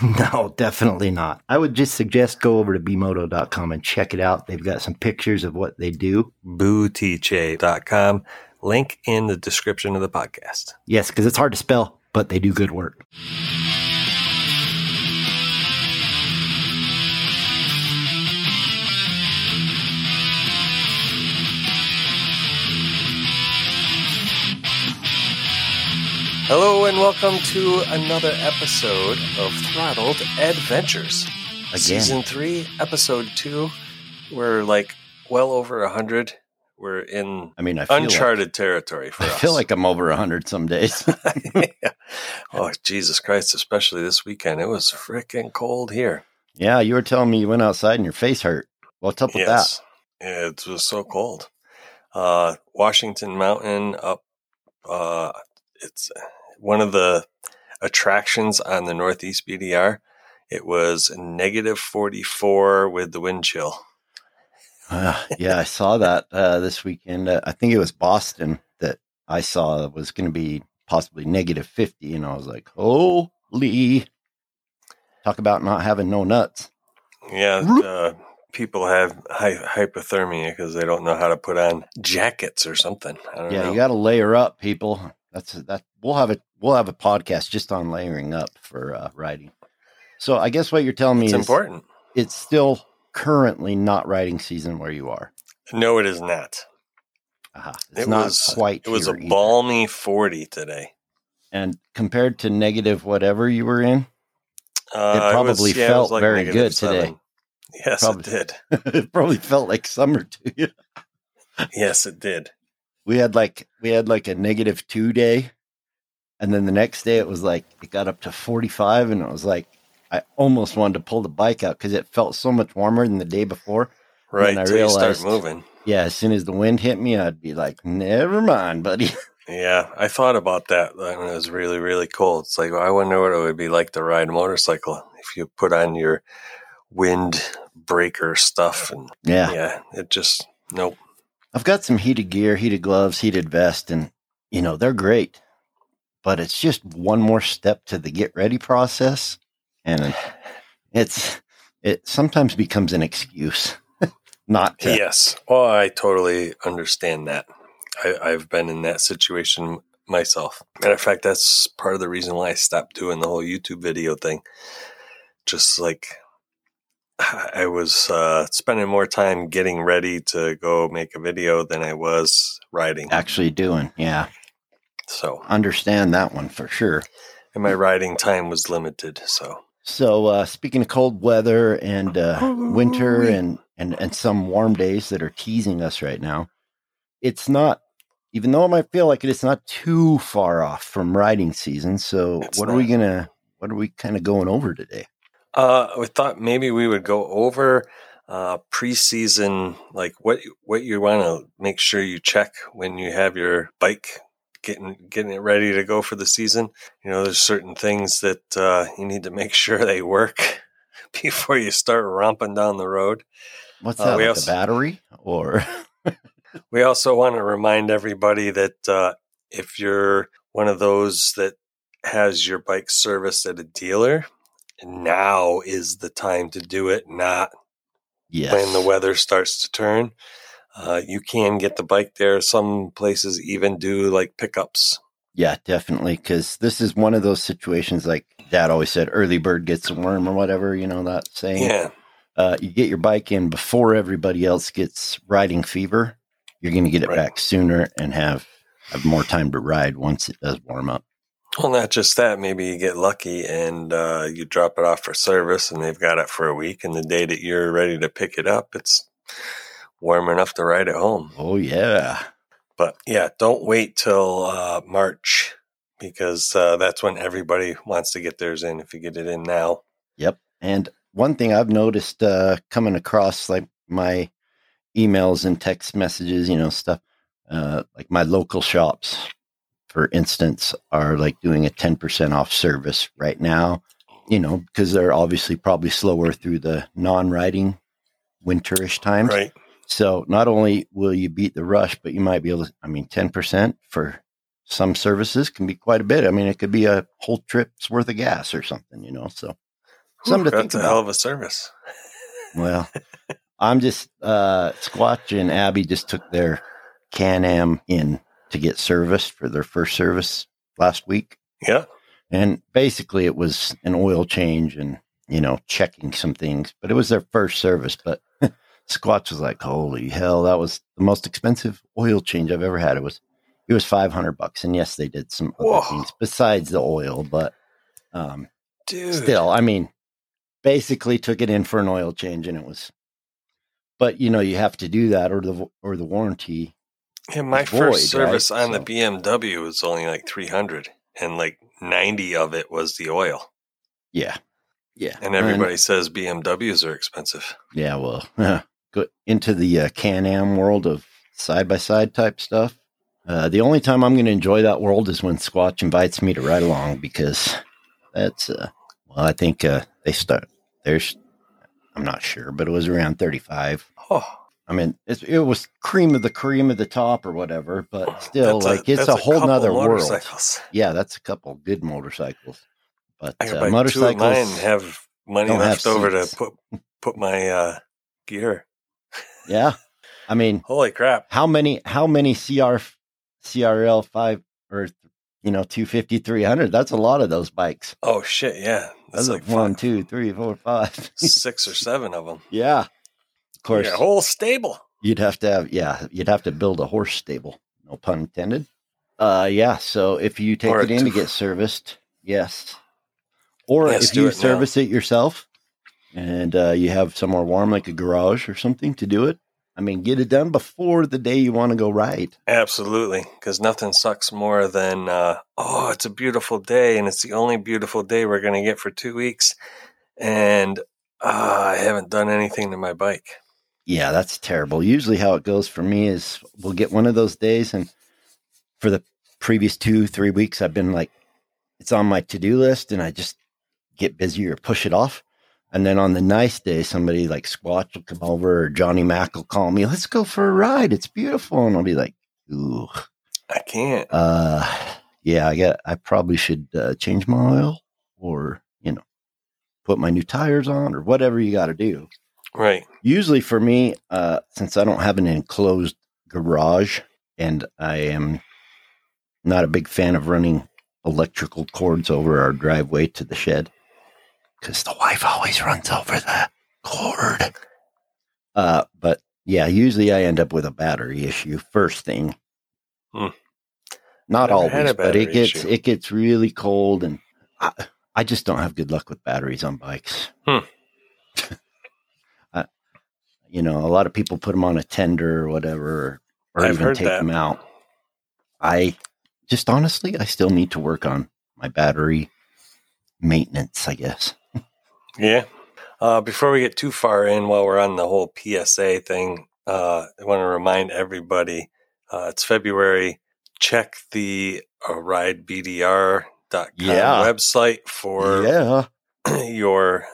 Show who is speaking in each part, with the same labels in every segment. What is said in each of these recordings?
Speaker 1: No, definitely not. I would just suggest go over to bmoto.com and check it out. They've got some pictures of what they do.
Speaker 2: Bootiche.com. Link in the description of the podcast.
Speaker 1: Yes, because it's hard to spell, but they do good work.
Speaker 2: Hello and welcome to another episode of Throttled Adventures.
Speaker 1: Again.
Speaker 2: Season 3, episode 2. We're like well over a 100. We're in
Speaker 1: I mean, I feel
Speaker 2: uncharted territory for
Speaker 1: Like, I
Speaker 2: us.
Speaker 1: feel like I'm over a 100 some days.
Speaker 2: Yeah. Oh, Jesus Christ, especially this weekend. It was freaking cold here.
Speaker 1: yeah, you were telling me you went outside and your face hurt. What's up with
Speaker 2: that? It was so cold. Uh, Washington Mountain up, uh, it's one of the attractions on the Northeast BDR. It was negative 44 with the wind chill.
Speaker 1: Uh, yeah, I saw that uh, this weekend. Uh, I think it was Boston that I saw was going to be possibly negative 50. And I was like, holy. Talk about not having no nuts.
Speaker 2: Yeah, uh, people have hy- hypothermia because they don't know how to put on jackets or something. I don't
Speaker 1: Yeah,
Speaker 2: know.
Speaker 1: you got to layer up, people. That's that. We'll have a we'll have a podcast just on layering up for uh, riding. So I guess what you're telling me
Speaker 2: it's
Speaker 1: is
Speaker 2: important.
Speaker 1: it's still currently not writing season where you are.
Speaker 2: No, it is not.
Speaker 1: Aha. It's
Speaker 2: It
Speaker 1: not
Speaker 2: was
Speaker 1: quite.
Speaker 2: It was a
Speaker 1: either.
Speaker 2: balmy 40 today.
Speaker 1: and compared to negative whatever you were in,
Speaker 2: Uh, it
Speaker 1: probably
Speaker 2: yeah,
Speaker 1: felt
Speaker 2: like
Speaker 1: very good today.
Speaker 2: Yes,
Speaker 1: Probably.
Speaker 2: it did.
Speaker 1: it probably felt like summer to you.
Speaker 2: Yes, it did.
Speaker 1: We had like we had like a negative two day, and then the next day it was like it got up to forty five, and it was like I almost wanted to pull the bike out because it felt so much warmer than the day before.
Speaker 2: Right.
Speaker 1: I
Speaker 2: you start
Speaker 1: realized-
Speaker 2: moving.
Speaker 1: Yeah, as soon as the wind hit me, I'd be like, "Never mind, buddy."
Speaker 2: Yeah, I thought about that when it was really, really cold. It's like, I wonder what it would be like to ride a motorcycle if you put on your wind breaker stuff. And
Speaker 1: Yeah.
Speaker 2: yeah, it just, nope.
Speaker 1: I've got some heated gear, heated gloves, heated vest, and you know they're great. But it's just one more step to the get ready process, and it's it sometimes becomes an excuse not to.
Speaker 2: Yes. Oh, I totally understand that. I, I've been in that situation myself. Matter of fact, that's part of the reason why I stopped doing the whole YouTube video thing. Just like I was uh, spending more time getting ready to go make a video than I was riding.
Speaker 1: Actually, doing yeah,
Speaker 2: So,
Speaker 1: understand that one for sure.
Speaker 2: and my riding time was limited. So,
Speaker 1: So uh, speaking of cold weather and uh, winter and, and and some warm days that are teasing us right now, it's not. Even though it might feel like it, it's not too far off from riding season. So
Speaker 2: It's
Speaker 1: what are we gonna? What are we kind of going over today?
Speaker 2: Uh, we thought maybe we would go over uh, preseason, like what what you want to make sure you check when you have your bike getting getting it ready to go for the season. You know, there's certain things that uh, you need to make sure they work before you start romping down the road.
Speaker 1: What's
Speaker 2: Uh,
Speaker 1: that?
Speaker 2: we
Speaker 1: like
Speaker 2: also-
Speaker 1: a battery or?
Speaker 2: We also want to remind everybody that uh, if you're one of those that has your bike serviced at a dealer, now is the time to do it, not
Speaker 1: yes.
Speaker 2: when the weather starts to turn. uh, you can get the bike there. Some places even do like pickups.
Speaker 1: Yeah, definitely. Because this is one of those situations like dad always said early bird gets a worm or whatever, you know, that saying.
Speaker 2: Yeah.
Speaker 1: Uh, you get your bike in before everybody else gets riding fever. You're going to get it
Speaker 2: Right.
Speaker 1: back sooner and have, have more time to ride once it does warm up.
Speaker 2: Well, not just that. Maybe you get lucky and uh, you drop it off for service, and they've got it for a week. And the day that you're ready to pick it up, it's warm enough to ride it home.
Speaker 1: Oh, yeah.
Speaker 2: But yeah, don't wait till uh, March because uh, that's when everybody wants to get theirs in. If you get it in now,
Speaker 1: Yep. And one thing I've noticed uh, coming across like my emails and text messages, you know, stuff uh, like my local shops, for instance, are like doing a 10% off service right now, you know, because they're obviously probably slower through the non riding winterish times.
Speaker 2: right?
Speaker 1: So not only will you beat the rush, but you might be able to, I mean, 10% for some services can be quite a bit. I mean, it could be a whole trip's worth of gas or something, you know, so. Something to think
Speaker 2: that's a
Speaker 1: about.
Speaker 2: hell of a service.
Speaker 1: Well, I'm just uh Squatch and Abby just took their Can Am in to get serviced for their first service last week.
Speaker 2: Yeah,
Speaker 1: And basically it was an oil change and, you know, checking some things, but it was their first service. But Squatch was like, Holy hell, that was the most expensive oil change I've ever had. It was it was five hundred bucks. And yes, they did some other
Speaker 2: Whoa.
Speaker 1: things besides the oil, but um
Speaker 2: dude.
Speaker 1: still i mean basically took it in for an oil change and it was but you know you have to do that or the or the warranty
Speaker 2: Yeah, my
Speaker 1: void,
Speaker 2: first
Speaker 1: right?
Speaker 2: service on the BMW was only like 300 and like 90 of it was the oil.
Speaker 1: yeah yeah
Speaker 2: And everybody says BMWs are expensive.
Speaker 1: yeah well go into the uh, can-am world of side-by-side type stuff uh, the only time i'm going to enjoy that world is when squatch invites me to ride along because that's uh well i think uh they start there's i'm not sure but it was around 35
Speaker 2: Oh,
Speaker 1: I mean, it's, it was cream of the cream of the top or whatever, but still,
Speaker 2: that's a-
Speaker 1: like it's a whole
Speaker 2: couple
Speaker 1: nother world. Yeah, that's a couple good motorcycles. But
Speaker 2: I
Speaker 1: uh,
Speaker 2: two
Speaker 1: motorcycles,
Speaker 2: mine have money
Speaker 1: don't have
Speaker 2: left over to put put my uh, gear.
Speaker 1: yeah. I mean,
Speaker 2: Holy crap!
Speaker 1: how many how many CR CRL five or you know 250 300? That's a lot of those bikes.
Speaker 2: Oh shit! Yeah,
Speaker 1: That's
Speaker 2: that's
Speaker 1: like one,
Speaker 2: five-
Speaker 1: two, three, four, five.
Speaker 2: or seven of them.
Speaker 1: yeah. Of course,
Speaker 2: Yeah, whole stable.
Speaker 1: You'd have to have, yeah, you'd have to build a horse stable. No pun intended. Uh, yeah. So if you take
Speaker 2: Or
Speaker 1: it in to get serviced, yes. Or
Speaker 2: Yes,
Speaker 1: if you
Speaker 2: it now.
Speaker 1: service it yourself and uh, you have somewhere warm, like a garage or something, to do it. I mean, get it done before the day you want to go ride.
Speaker 2: Absolutely, because nothing sucks more than uh, oh, it's a beautiful day, and it's the only beautiful day we're going to get for two weeks, and uh, I haven't done anything to my bike.
Speaker 1: Yeah, that's terrible. Usually, how it goes for me is we'll get one of those days, and for the previous two, three weeks, I've been like, it's on my to do list, and I just get busy or push it off. And then on the nice day, somebody like Squatch will come over, or Johnny Mack will call me, let's go for a ride. It's beautiful. And I'll be like, ooh,
Speaker 2: I can't.
Speaker 1: uh, yeah, I got, I probably should uh, change my oil or, you know, put my new tires on or whatever you got to do
Speaker 2: Right.
Speaker 1: usually for me uh since i don't have an enclosed garage and i am not a big fan of running electrical cords over our driveway to the shed because the wife always runs over the cord uh but yeah usually i end up with a battery issue first thing
Speaker 2: Hmm.
Speaker 1: not always but it gets
Speaker 2: issue.
Speaker 1: it gets really cold and I, I just don't have good luck with batteries on bikes
Speaker 2: Hmm.
Speaker 1: You know, a lot of people put them on a tender or whatever, or
Speaker 2: I've
Speaker 1: even take
Speaker 2: that.
Speaker 1: them out. I just honestly, I still need to work on my battery maintenance, I guess.
Speaker 2: Yeah. Uh, before we get too far in, while we're on the whole PSA thing, uh, I want to remind everybody uh, it's February. Check the uh, ridebdr.com
Speaker 1: Yeah.
Speaker 2: website for
Speaker 1: yeah.
Speaker 2: your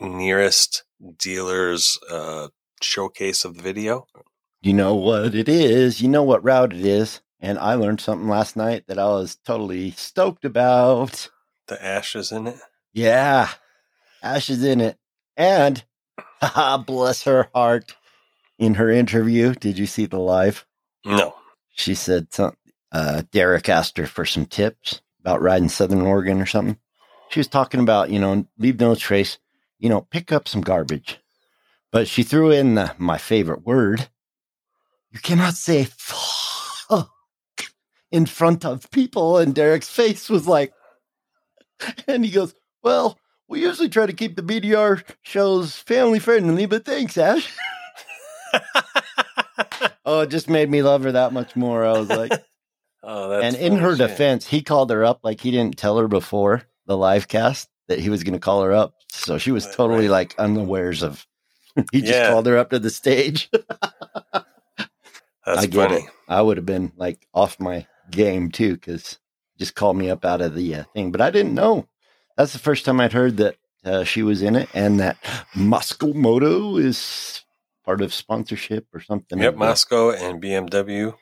Speaker 2: nearest dealer's uh, showcase of the video.
Speaker 1: You know what it is. You know what route it is. And I learned something last night that I was totally stoked about.
Speaker 2: The ashes in it.
Speaker 1: Yeah. Ashes in it. And, bless her heart, in her interview, did you see the live?
Speaker 2: No.
Speaker 1: She said some, uh, Derek asked her for some tips about riding Southern Oregon or something. She was talking about, you know, leave no trace, you know, pick up some garbage. But she threw in the, my favorite word. You cannot say fuck in front of people. And Derek's face was like, and he goes, Well, we usually try to keep the BDR shows family friendly, but thanks, Ash. oh, it just made me love her that much more. I was like,
Speaker 2: oh, that's
Speaker 1: and in her
Speaker 2: shit.
Speaker 1: defense, he called her up like he didn't tell her before the live cast that he was going to call her up. So she was totally
Speaker 2: right.
Speaker 1: like unawares of. he just
Speaker 2: Yeah.
Speaker 1: called her up to the stage.
Speaker 2: That's
Speaker 1: I get
Speaker 2: funny.
Speaker 1: it. I would have been like off my game too because just called me up out of the uh, thing, but I didn't know. That's the first time I'd heard that uh, she was in it, and that Mosko Moto is part of sponsorship or something.
Speaker 2: Yep,
Speaker 1: the-
Speaker 2: Mosko and BMW.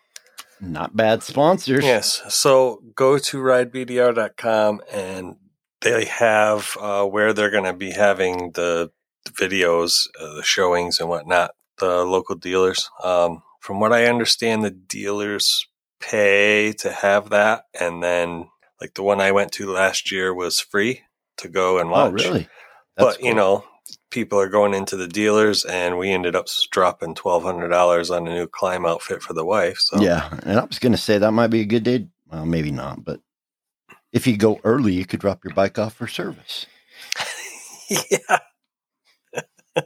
Speaker 1: not bad sponsors.
Speaker 2: Yes. So go to ridebdr.com and they have uh, where they're going to be having the videos, uh, the showings and whatnot, the local dealers. Um, from what I understand, the dealers pay to have that. And then, like the one I went to last year was free to go and watch.
Speaker 1: Oh, really?
Speaker 2: but you know, people are going into the dealers, and we ended up dropping twelve hundred dollars on a new Klim outfit for the wife. So
Speaker 1: Yeah, and I was going to say that might be a good day. Well, maybe not, but if you go early, you could drop your bike off for service.
Speaker 2: yeah,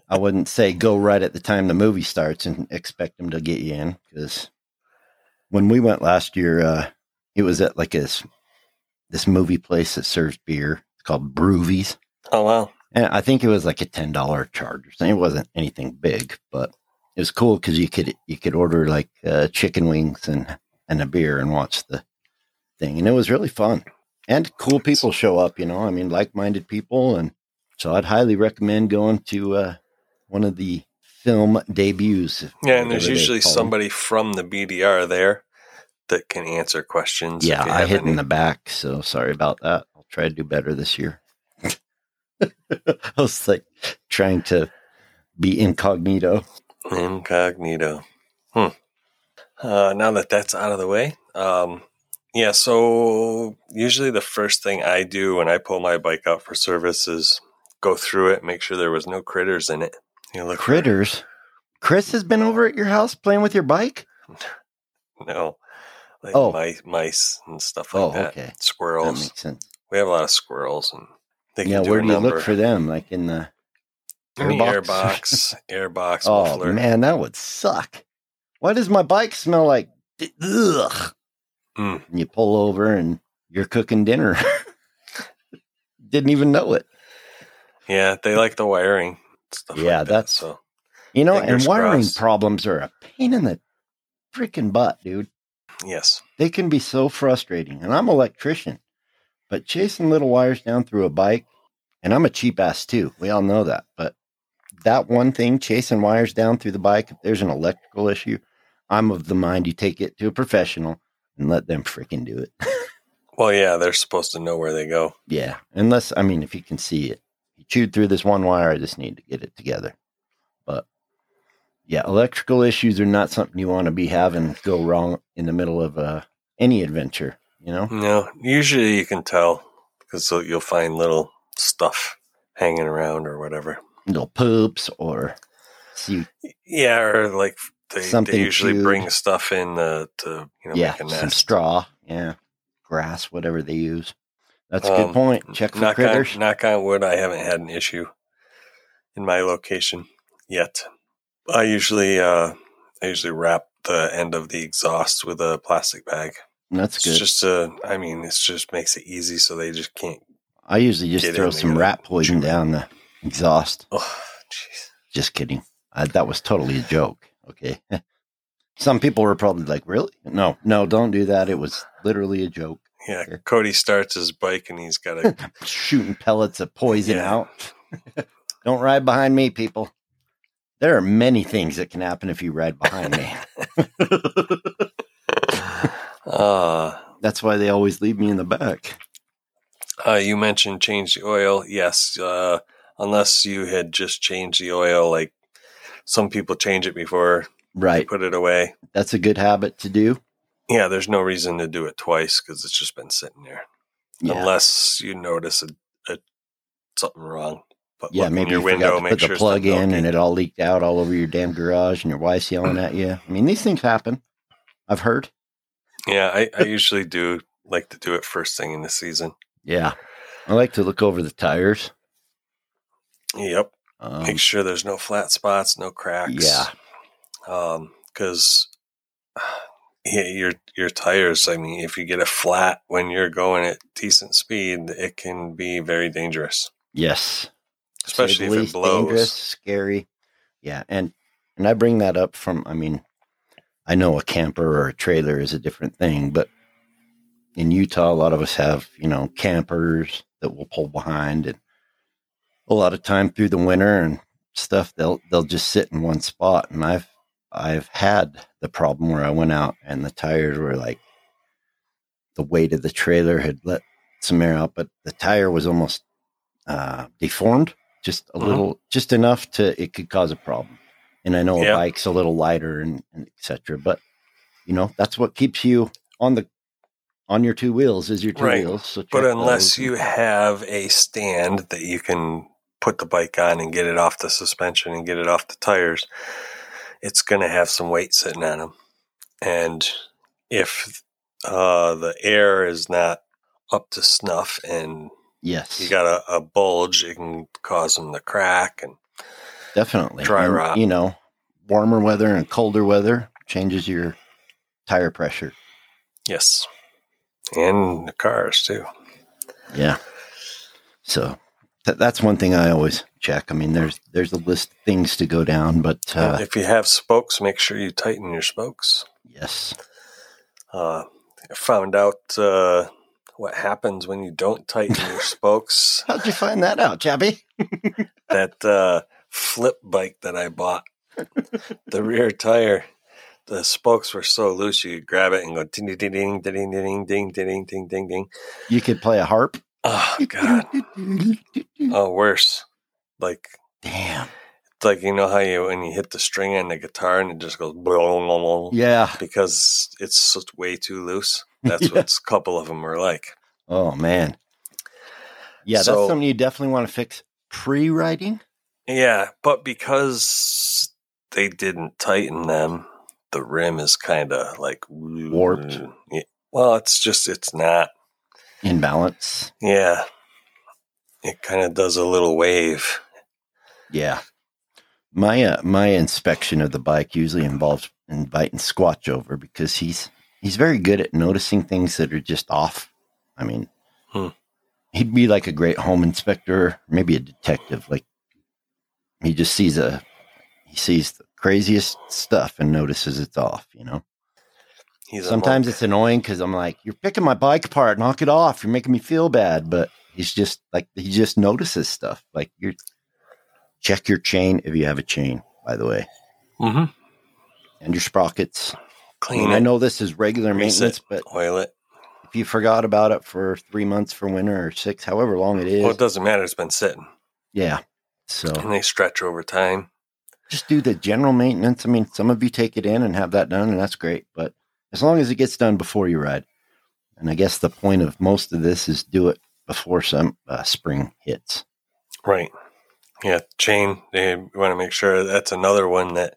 Speaker 1: I wouldn't say go right at the time the movie starts and expect them to get you in because when we went last year, uh, it was at like this this movie place that serves beer. It's called Brewvies,
Speaker 2: Oh wow.
Speaker 1: and I think it was like a ten dollar charge or something. It wasn't anything big, but it was cool because you could you could order like uh, chicken wings and and a beer and watch the thing, and it was really fun. And cool people show up, you know. I mean, like minded people, and so I'd highly recommend going to uh, one of the film debuts.
Speaker 2: Yeah, and there's usually somebody from the BDR there that can answer questions.
Speaker 1: Yeah, I hit
Speaker 2: any.
Speaker 1: in the back, so sorry about that. I'll try to do better this year. I was like trying to be incognito.
Speaker 2: incognito. Hmm. Uh, now that that's out of the way, um, yeah. So usually the first thing I do when I pull my bike out for service is go through it, make sure there was no critters in it. You know, look
Speaker 1: Critters. Chris has been over at your house playing with your bike.
Speaker 2: no, like
Speaker 1: Oh.
Speaker 2: mice, mice and stuff like
Speaker 1: Oh,
Speaker 2: that.
Speaker 1: okay. That
Speaker 2: Squirrels.
Speaker 1: makes sense.
Speaker 2: we have a lot of squirrels, and they can
Speaker 1: Yeah,
Speaker 2: do
Speaker 1: where do you look for them? Like in the
Speaker 2: In the
Speaker 1: airbox?
Speaker 2: airbox, airbox
Speaker 1: Oh
Speaker 2: muffler.
Speaker 1: man, that would suck. Why does my bike smell like ugh?
Speaker 2: Mm.
Speaker 1: And you pull over and you're cooking dinner. Didn't even know it.
Speaker 2: Yeah, they like the wiring stuff.
Speaker 1: Yeah,
Speaker 2: like that,
Speaker 1: that's-
Speaker 2: so.
Speaker 1: You know,
Speaker 2: Fingers
Speaker 1: and wiring
Speaker 2: crossed.
Speaker 1: problems are a pain in the freaking butt, dude.
Speaker 2: Yes.
Speaker 1: They can be so frustrating. And I'm an electrician, but chasing little wires down through a bike, and I'm a cheap ass too. We all know that. But that one thing, chasing wires down through the bike, if there's an electrical issue, I'm of the mind you take it to a professional and let them freaking do it.
Speaker 2: Well, yeah, they're supposed to know where they go.
Speaker 1: yeah. Unless, I mean, if you can see it, chewed through this one wire, I just need to get it together. But yeah, electrical issues are not something you want to be having go wrong in the middle of uh, any adventure, you know?
Speaker 2: No, usually you can tell because you'll find little stuff hanging around or whatever.
Speaker 1: Little poops or see,
Speaker 2: Yeah, or like they,
Speaker 1: Something
Speaker 2: they usually
Speaker 1: chewed.
Speaker 2: bring stuff in uh, to you know
Speaker 1: yeah,
Speaker 2: make a
Speaker 1: some straw, yeah, grass, whatever they use. That's a
Speaker 2: Um,
Speaker 1: good point. Check for
Speaker 2: knock
Speaker 1: critters.
Speaker 2: On, knock on wood, I haven't had an issue in my location yet. I usually uh, I usually wrap the end of the exhaust with a plastic bag.
Speaker 1: That's
Speaker 2: It's
Speaker 1: good.
Speaker 2: just uh, I mean, it just makes it easy so they just can't.
Speaker 1: I usually just throw some rat poison
Speaker 2: chew
Speaker 1: down the exhaust.
Speaker 2: Oh, jeez.
Speaker 1: Just kidding. I, that was totally a joke. Okay. Some people were probably like, really? No, no, don't do that. It was literally a joke.
Speaker 2: Yeah, Cody starts his bike and he's got a
Speaker 1: Shooting pellets of poison
Speaker 2: Yeah.
Speaker 1: out. don't ride behind me, people. There are many things that can happen if you ride behind me.
Speaker 2: uh,
Speaker 1: That's why they always leave me in the back.
Speaker 2: uh, you mentioned change the oil. Yes, uh, unless you had just changed the oil like some people change it before
Speaker 1: Right.
Speaker 2: put it away.
Speaker 1: That's a good habit to do.
Speaker 2: Yeah, there's no reason to do it twice because it's just been sitting there,
Speaker 1: Yeah.
Speaker 2: unless you notice a, a something wrong. But
Speaker 1: yeah, maybe
Speaker 2: your
Speaker 1: you
Speaker 2: window,
Speaker 1: forgot to
Speaker 2: make
Speaker 1: put
Speaker 2: sure
Speaker 1: the plug in and it all leaked out all over your damn garage and your wife's yelling at you. I mean, these things happen. I've heard.
Speaker 2: Yeah, I, I usually do like to do it first thing in the season.
Speaker 1: Yeah. I like to look over the tires.
Speaker 2: Yep.
Speaker 1: Um,
Speaker 2: Make sure there's no flat spots, no cracks.
Speaker 1: yeah.
Speaker 2: Um, because yeah, your your tires. I mean, if you get a flat when you're going at decent speed, it can be very dangerous,
Speaker 1: Yes.
Speaker 2: especially if it blows.
Speaker 1: Dangerous, scary. Yeah, and and I bring that up from. I mean, I know a camper or a trailer is a different thing, but in Utah, a lot of us have you know campers that will pull behind, and a lot of time through the winter and stuff, they'll they'll just sit in one spot. And I've I've had the problem where I went out and the tires were like the weight of the trailer had let some air out, but the tire was almost uh, deformed just a
Speaker 2: Mhm.
Speaker 1: little, just enough to it could cause a problem. And I know a bike's a little lighter and, and etc. But you know that's what keeps you on the on your two wheels is your two
Speaker 2: Right.
Speaker 1: wheels. So
Speaker 2: But unless you have a stand that you can put the bike on and get it off the suspension and get it off the tires, it's going to have some weight sitting on them. And if uh, the air is not up to snuff and
Speaker 1: yes,
Speaker 2: you got a, a bulge, it can cause them to crack. And
Speaker 1: definitely
Speaker 2: dry
Speaker 1: And,
Speaker 2: rot.
Speaker 1: You know, warmer weather and colder weather changes your tire pressure.
Speaker 2: yes, and the cars too.
Speaker 1: Yeah. So th- that's one thing I always check. I mean, there's there's a list of things to go down, but uh,
Speaker 2: if you have spokes, make sure you tighten your spokes.
Speaker 1: yes,
Speaker 2: Uh, I found out uh, what happens when you don't tighten your spokes.
Speaker 1: how'd you find that out, Chappie?
Speaker 2: That uh, flip bike that I bought, the rear tire, the spokes were so loose you could grab it and go ding ding ding ding ding ding ding ding ding ding ding.
Speaker 1: You could play a harp.
Speaker 2: Oh god! Oh, worse. Like
Speaker 1: Damn.
Speaker 2: it's like you know how you when you hit the string on the guitar and it just goes blah,
Speaker 1: Yeah.
Speaker 2: because it's way too loose. That's
Speaker 1: Yeah.
Speaker 2: what a couple of them are like.
Speaker 1: Oh man. Yeah,
Speaker 2: So-
Speaker 1: that's something you definitely want to fix pre-writing.
Speaker 2: Yeah, but because they didn't tighten them, the rim is kind of like
Speaker 1: Warped.
Speaker 2: Mm, yeah. Well, it's just it's not.
Speaker 1: In balance.
Speaker 2: Yeah, it kind of does a little wave.
Speaker 1: Yeah. My uh, my inspection of the bike usually involves inviting Squatch over because he's he's very good at noticing things that are just off. I mean,
Speaker 2: Hmm.
Speaker 1: he'd be like a great home inspector, maybe a detective. Like he just sees a he sees the craziest stuff and notices it's off. You know.
Speaker 2: He's
Speaker 1: Sometimes it's annoying because I'm like, you're picking my bike apart. Knock it off. You're making me feel bad. But he's just like, he just notices stuff. Like, you're check your chain if you have a chain, by the way,
Speaker 2: Mhm.
Speaker 1: and your sprockets. I
Speaker 2: clean
Speaker 1: mean,
Speaker 2: it,
Speaker 1: I know this is regular maintenance,
Speaker 2: it,
Speaker 1: but
Speaker 2: oil it.
Speaker 1: if you forgot about it for three months for winter or six, however long it is,
Speaker 2: Well, it doesn't matter. It's been sitting,
Speaker 1: yeah. So
Speaker 2: and they stretch over time.
Speaker 1: just do the general maintenance. I mean, some of you take it in and have that done, and that's great. But as long as it gets done before you ride, and I guess the point of most of this is do it before some uh, spring hits.
Speaker 2: Right. Yeah, chain. You want to make sure that's another one that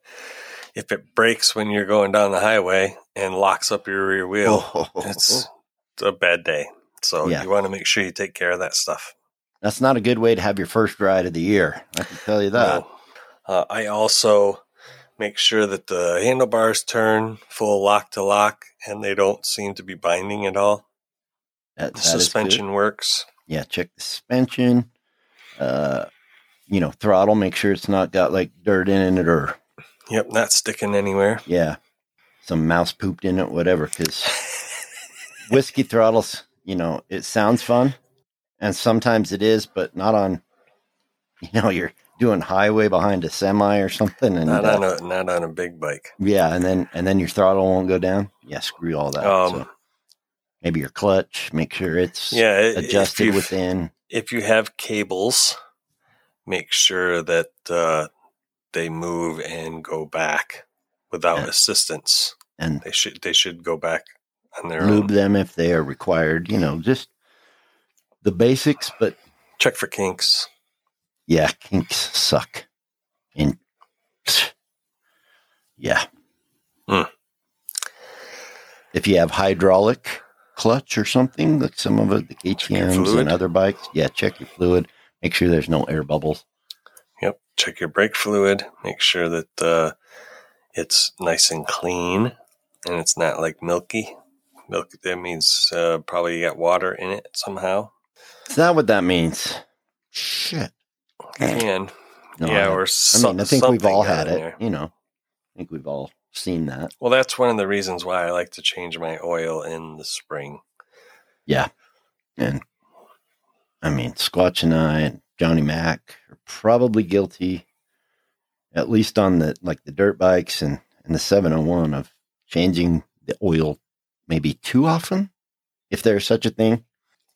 Speaker 2: if it breaks when you're going down the highway and locks up your rear wheel, it's, it's a bad day. So
Speaker 1: Yeah.
Speaker 2: you want to make sure you take care of that stuff.
Speaker 1: that's not a good way to have your first ride of the year. I can tell you that.
Speaker 2: No. Uh, I also make sure that the handlebars turn full lock to lock and they don't seem to be binding at all.
Speaker 1: That,
Speaker 2: The
Speaker 1: that
Speaker 2: suspension works.
Speaker 1: yeah, check the suspension. Uh, you know, throttle. Make sure it's not got like dirt in it or
Speaker 2: Yep, not sticking anywhere.
Speaker 1: yeah, some mouse pooped in it, whatever. Because whiskey throttles, you know, it sounds fun, and sometimes it is, but not on. You know, you're doing highway behind a semi or something, and
Speaker 2: not
Speaker 1: uh,
Speaker 2: on a not on a big bike.
Speaker 1: yeah, and then and then your throttle won't go down. Yeah, screw all that.
Speaker 2: Um,
Speaker 1: so maybe your clutch. Make sure it's
Speaker 2: Yeah,
Speaker 1: adjusted within.
Speaker 2: if you have cables, make sure that uh, they move and go back without
Speaker 1: Yeah.
Speaker 2: assistance.
Speaker 1: and
Speaker 2: They should they should go back on their
Speaker 1: lube
Speaker 2: own.
Speaker 1: them if they are required. You know, just the basics. But
Speaker 2: Check for kinks.
Speaker 1: Yeah, kinks suck. And yeah,
Speaker 2: Hmm.
Speaker 1: if you have hydraulic clutch or something, like some of it, the KTM's and other bikes, yeah, check your fluid. Make sure there's no air bubbles.
Speaker 2: Yep. Check your brake fluid. Make sure that uh, it's nice and clean and it's not like milky. Milk that means uh, probably you got water in it somehow.
Speaker 1: Is that what that means? Shit.
Speaker 2: Can
Speaker 1: No,
Speaker 2: yeah,
Speaker 1: I-
Speaker 2: or
Speaker 1: I mean, I think we've all had it.
Speaker 2: there.
Speaker 1: You know, I think we've all seen that.
Speaker 2: Well, that's one of the reasons why I like to change my oil in the spring.
Speaker 1: Yeah. And I mean, Squatch and I and Johnny Mac are probably guilty, at least on the like the dirt bikes and, and the 701 of changing the oil maybe too often, if there's such a thing.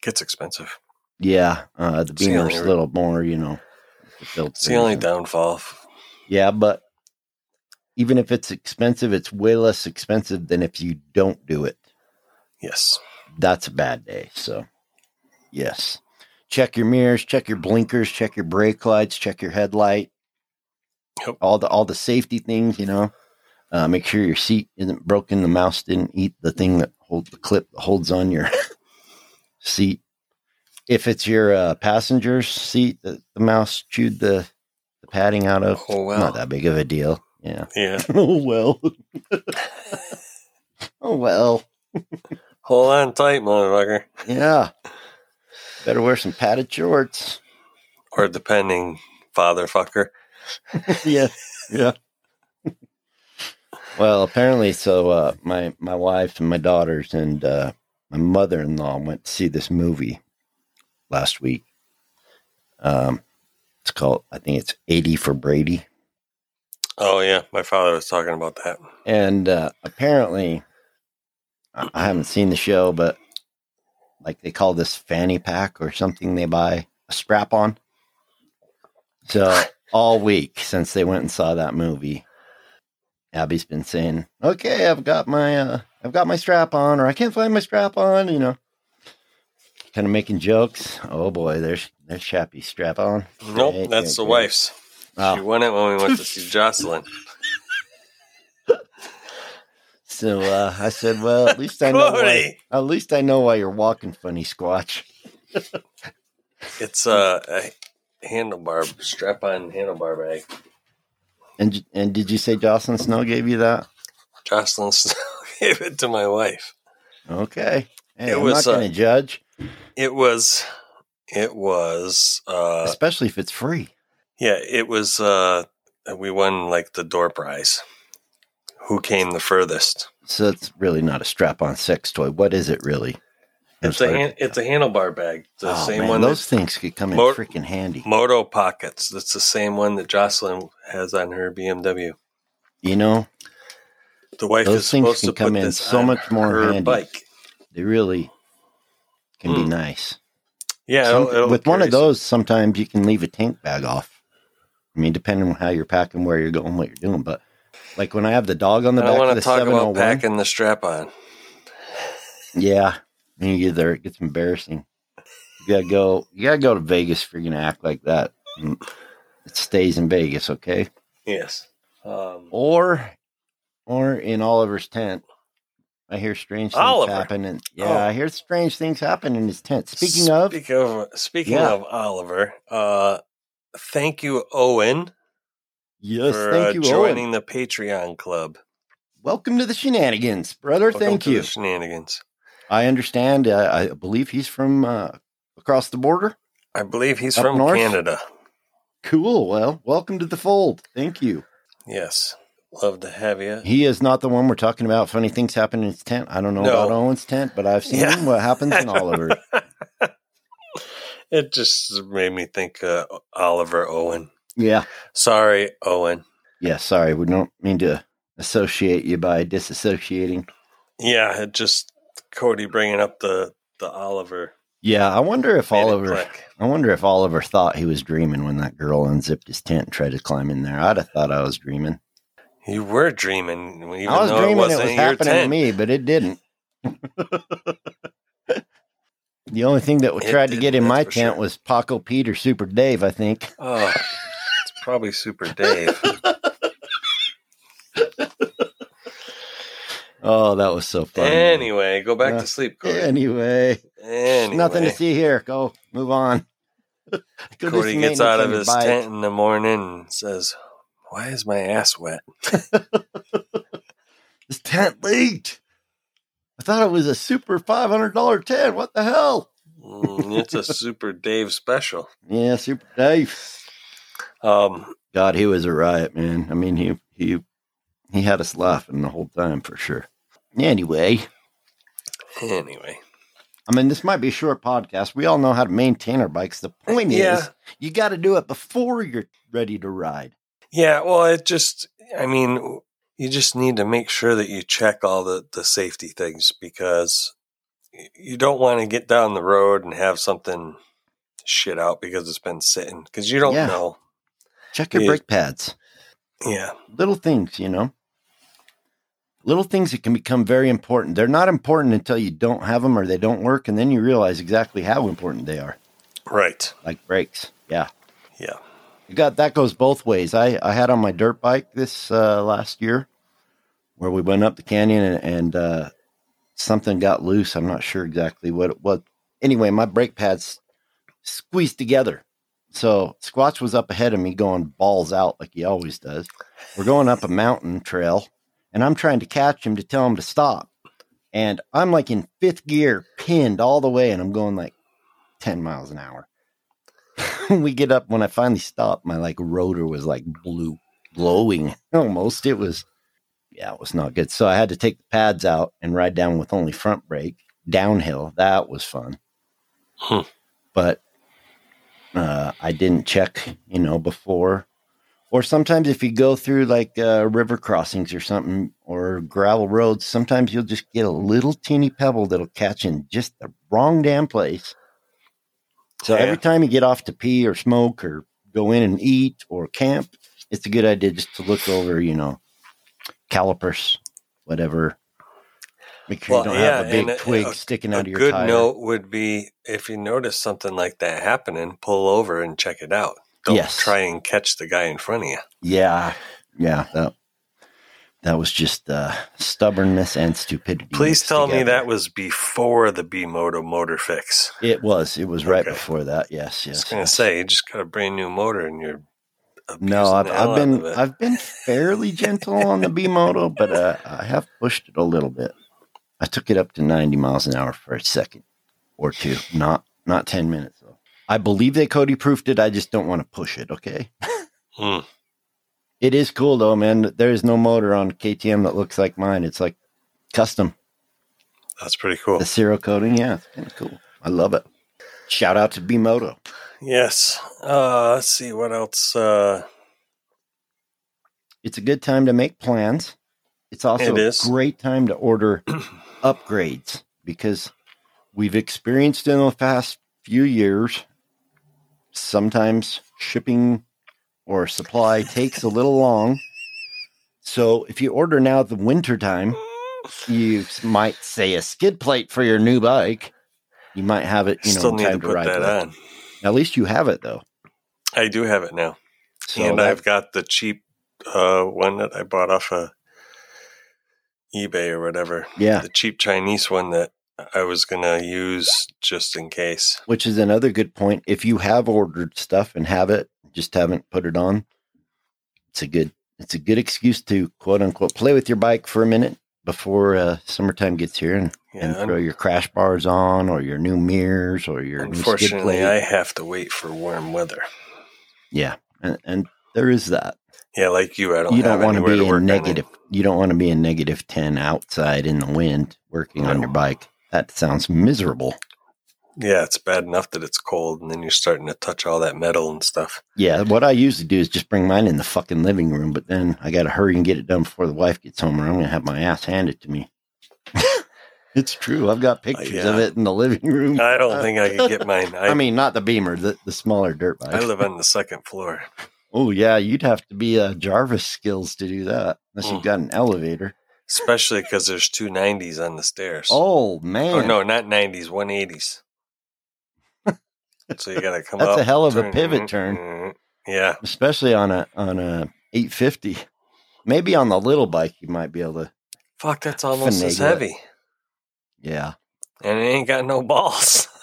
Speaker 2: Gets expensive.
Speaker 1: Yeah. Uh, the Beamer's a little more, you know. The
Speaker 2: It's the only downfall.
Speaker 1: Yeah, but even if it's expensive, it's way less expensive than if you don't do it.
Speaker 2: Yes.
Speaker 1: that's a bad day. So, yes, check your mirrors, check your blinkers, check your brake lights, check your headlight,
Speaker 2: Yep.
Speaker 1: all the all the safety things. You know, uh, make sure your seat isn't broken. The mouse didn't eat the thing that hold the clip that holds on your seat. If it's your uh, passenger's seat that the mouse chewed the the padding out of,
Speaker 2: Oh well.
Speaker 1: not that big of a deal. Yeah.
Speaker 2: Yeah.
Speaker 1: oh well. oh well.
Speaker 2: Hold on tight, motherfucker.
Speaker 1: Yeah. Better wear some padded shorts.
Speaker 2: Or depending, father fucker.
Speaker 1: yeah. Yeah. well, apparently so uh my my wife and my daughters and uh my mother-in-law went to see this movie last week. Um it's called I think it's 80 for Brady.
Speaker 2: Oh yeah, my father was talking about that.
Speaker 1: And uh apparently I I haven't seen the show but like they call this fanny pack or something they buy a strap on. So all week since they went and saw that movie, Abby's been saying, "Okay, I've got my uh, I've got my strap on, or I can't find my strap on," you know, kind of making jokes. Oh boy, there's there's Chappie strap on.
Speaker 2: Nope,
Speaker 1: Great,
Speaker 2: that's
Speaker 1: great,
Speaker 2: the
Speaker 1: great.
Speaker 2: wife's. She
Speaker 1: Oh,
Speaker 2: won it when we went to see Jocelyn.
Speaker 1: so uh, I said, "Well, at least I know why, at least I know why you're walking funny, Squatch."
Speaker 2: It's uh, a handlebar, strap on handlebar bag.
Speaker 1: And and did you say Jocelyn Snow gave you that?
Speaker 2: Jocelyn Snow gave it to my wife.
Speaker 1: Okay, hey,
Speaker 2: It
Speaker 1: I'm
Speaker 2: was,
Speaker 1: not going
Speaker 2: uh,
Speaker 1: to judge,
Speaker 2: It was, it was, uh,
Speaker 1: especially if it's free.
Speaker 2: yeah, it was, uh, we won like the door prize. Who came the furthest?
Speaker 1: So it's really not a strap-on sex toy. What is it really?
Speaker 2: It's
Speaker 1: I'm
Speaker 2: a
Speaker 1: sorry.
Speaker 2: hand, it's a handlebar bag. The
Speaker 1: Oh,
Speaker 2: same
Speaker 1: man,
Speaker 2: one
Speaker 1: Those things could come in
Speaker 2: Mo-
Speaker 1: freaking handy.
Speaker 2: Moto Pockets. That's the same one that Jocelyn has on her BMW.
Speaker 1: You know,
Speaker 2: The wife
Speaker 1: Those
Speaker 2: is
Speaker 1: things
Speaker 2: supposed
Speaker 1: can
Speaker 2: to
Speaker 1: come
Speaker 2: put
Speaker 1: in so much more handy.
Speaker 2: bike.
Speaker 1: they really can be
Speaker 2: Hmm.
Speaker 1: nice.
Speaker 2: Yeah,
Speaker 1: Some-
Speaker 2: it'll- it'll
Speaker 1: with one of those, sometimes you can leave a tank bag off. I mean, depending on how you're packing, where you're going, what you're doing. But like when I have the dog on the back,
Speaker 2: I
Speaker 1: back
Speaker 2: want
Speaker 1: of
Speaker 2: to
Speaker 1: the
Speaker 2: talk about packing the strap on.
Speaker 1: yeah, you get there, it gets embarrassing. You gotta go. You gotta go to Vegas if you're gonna act like that. Mm, It stays in Vegas, okay?
Speaker 2: Yes. Um,
Speaker 1: or or in Oliver's tent. I hear strange things
Speaker 2: Oliver?
Speaker 1: happen, and yeah,
Speaker 2: Oh.
Speaker 1: I hear strange things happen in his tent. Speaking of,
Speaker 2: speak of speaking
Speaker 1: Yeah.
Speaker 2: of Oliver, uh, thank you, Owen,
Speaker 1: yes,
Speaker 2: for
Speaker 1: thank
Speaker 2: uh,
Speaker 1: you,
Speaker 2: joining
Speaker 1: Owen.
Speaker 2: the Patreon club.
Speaker 1: Welcome to the shenanigans, brother.
Speaker 2: Welcome
Speaker 1: thank
Speaker 2: to
Speaker 1: you.
Speaker 2: The shenanigans.
Speaker 1: I understand. Uh, I believe he's from uh, across the border.
Speaker 2: I believe he's from
Speaker 1: north?
Speaker 2: Canada.
Speaker 1: Cool. Well, welcome to the fold. Thank you.
Speaker 2: Yes, love to have you.
Speaker 1: He is not the one we're talking about. Funny things happen in his tent. I don't know
Speaker 2: No.
Speaker 1: about Owen's tent, but I've seen
Speaker 2: Yeah.
Speaker 1: what happens in Oliver.
Speaker 2: It just made me think uh, Oliver Owen.
Speaker 1: Yeah.
Speaker 2: Sorry, Owen.
Speaker 1: Yeah. Sorry, we don't mean to associate you by disassociating.
Speaker 2: Yeah, it just Cody bringing up the the Oliver.
Speaker 1: Yeah, I wonder if Oliver. I wonder if Oliver thought he was dreaming when that girl unzipped his tent and tried to climb in there. I'd have thought I was dreaming.
Speaker 2: You were dreaming, even
Speaker 1: I was dreaming
Speaker 2: it
Speaker 1: it
Speaker 2: wasn't
Speaker 1: was
Speaker 2: your
Speaker 1: happening to me, but it didn't. the only thing that
Speaker 2: It
Speaker 1: tried to get in my tent
Speaker 2: sure.
Speaker 1: was Paco Pete or Super Dave, I think.
Speaker 2: Oh, it's probably Super Dave.
Speaker 1: Oh, that was so funny.
Speaker 2: anyway, go back
Speaker 1: Uh,
Speaker 2: to sleep, Cody.
Speaker 1: Anyway,
Speaker 2: Anyway,
Speaker 1: nothing to see here. Go, move on. Go
Speaker 2: Cody gets out of his tent in the morning and says, "Why is my ass wet?"
Speaker 1: This tent leaked. I thought it was a super five hundred dollar tent. What the hell?
Speaker 2: Mm, it's a Super Dave special.
Speaker 1: Yeah, Super Dave.
Speaker 2: Um,
Speaker 1: God, he was a riot, man. I mean, he he he had us laughing the whole time for sure. Anyway,
Speaker 2: anyway,
Speaker 1: I mean, this might be a short podcast. We all know how to maintain our bikes. The point
Speaker 2: Yeah.
Speaker 1: is, you got to do it before you're ready to ride.
Speaker 2: Yeah. Well, it just, I mean, you just need to make sure that you check all the the safety things because you don't want to get down the road and have something shit out because it's been sitting because you don't
Speaker 1: Yeah.
Speaker 2: know.
Speaker 1: Check your
Speaker 2: Yeah.
Speaker 1: brake pads.
Speaker 2: Yeah,
Speaker 1: Little things, you know. Little things that can become very important. They're not important until you don't have them or they don't work, and then you realize exactly how important they are.
Speaker 2: right.
Speaker 1: Like brakes. Yeah.
Speaker 2: Yeah.
Speaker 1: Got that goes both ways. I, I had on my dirt bike this uh, last year where we went up the canyon and, and uh, something got loose. I'm not sure exactly what it was. Anyway, my brake pads squeezed together. So Squatch was up ahead of me going balls out like he always does. We're going up a mountain trail and I'm trying to catch him to tell him to stop. And I'm like in fifth gear, pinned all the way, and I'm going like 10 miles an hour we get up when I finally stopped, my like rotor was like blue, glowing almost. It was, yeah, it was not good. So I had to take the pads out and ride down with only front brake downhill. That was fun.
Speaker 2: Hmm.
Speaker 1: But uh, I didn't check, you know, before. Or sometimes if you go through like uh, river crossings or something or gravel roads, sometimes you'll just get a little teeny pebble that'll catch in just the wrong damn place. So
Speaker 2: Yeah.
Speaker 1: every time you get off to pee or smoke or go in and eat or camp, it's a good idea just to look over, you know, calipers, whatever. Make sure
Speaker 2: Well,
Speaker 1: you don't
Speaker 2: yeah,
Speaker 1: have a big
Speaker 2: uh,
Speaker 1: twig
Speaker 2: a-
Speaker 1: sticking
Speaker 2: A
Speaker 1: out of your
Speaker 2: good
Speaker 1: tire.
Speaker 2: note would be if you notice something like that happening, pull over and check it out. Don't
Speaker 1: Yes.
Speaker 2: try and catch the guy in front of you.
Speaker 1: Yeah, yeah, that that was just uh, stubbornness and stupidity.
Speaker 2: Please tell me that was before the B Moto motor fix.
Speaker 1: it was. It was right
Speaker 2: Okay.
Speaker 1: before that. Yes, Yes.
Speaker 2: I was gonna
Speaker 1: yes.
Speaker 2: say you just got a brand new motor and you're
Speaker 1: No, I've, I've been. I've been fairly gentle on the B Moto, but uh, I have pushed it a little bit. I took it up to 90 miles an hour for a second or two, not not 10 minutes though. I believe they Cody proofed it. I just don't want to push it. Okay.
Speaker 2: Hmm.
Speaker 1: It is cool though, man. There is no motor on KTM that looks like mine. It's like custom.
Speaker 2: That's pretty cool.
Speaker 1: The Cerakoting, yeah, it's kind of cool. I love it. Shout out to B Moto.
Speaker 2: Yes. Uh, let's see what else. Uh,
Speaker 1: It's a good time to make plans. It's also
Speaker 2: It
Speaker 1: a great time to order upgrades because we've experienced in the past few years sometimes shipping or supply takes a little long. So if you order now at the winter time, you might say a skid plate for your new bike. You might have it, you know,
Speaker 2: still need to
Speaker 1: time to,
Speaker 2: put
Speaker 1: ride
Speaker 2: that on.
Speaker 1: At least you have it though.
Speaker 2: I do have it now,
Speaker 1: So
Speaker 2: and
Speaker 1: that-
Speaker 2: I've got the cheap uh, one that I bought off of eBay or whatever.
Speaker 1: yeah,
Speaker 2: The cheap Chinese one that I was gonna use just in case.
Speaker 1: which is another good point. If you have ordered stuff and have it, just haven't put it on, it's a good it's a good excuse to quote unquote play with your bike for a minute before uh, summertime gets here and, and throw your crash bars on or your new mirrors or your new skid
Speaker 2: unfortunately,
Speaker 1: plate.
Speaker 2: I have to wait for warm weather.
Speaker 1: yeah, and, and there is that.
Speaker 2: Yeah, like you, I don't.
Speaker 1: you don't want to be
Speaker 2: work
Speaker 1: in negative. You don't want to be in negative ten outside in the wind working on your bike. That sounds miserable.
Speaker 2: Yeah, it's bad enough that it's cold, and then you're starting to touch all that metal and stuff.
Speaker 1: Yeah, what I usually do is just bring mine in the fucking living room, but then I got to hurry and get it done before the wife gets home, or I'm going to have my ass handed to me. It's true. I've got pictures
Speaker 2: yeah.
Speaker 1: of it in the living room.
Speaker 2: I don't think I could get mine. I,
Speaker 1: I mean, not the Beamer, the, the smaller dirt bike.
Speaker 2: I live on the second floor.
Speaker 1: oh yeah, you'd have to be uh, Jarvis skills to do that, unless you've
Speaker 2: Mm.
Speaker 1: got an elevator.
Speaker 2: Especially because there's two 90s on the stairs.
Speaker 1: Oh man,
Speaker 2: Oh, no, not 90s, 180s. So you got to come
Speaker 1: That's
Speaker 2: up.
Speaker 1: a hell of a pivot
Speaker 2: mm,
Speaker 1: turn.
Speaker 2: mm, Yeah.
Speaker 1: especially on a on a 850. Maybe on the little bike, you might be able to.
Speaker 2: Fuck, that's almost as
Speaker 1: Finagle it.
Speaker 2: heavy.
Speaker 1: Yeah.
Speaker 2: And it ain't got no balls.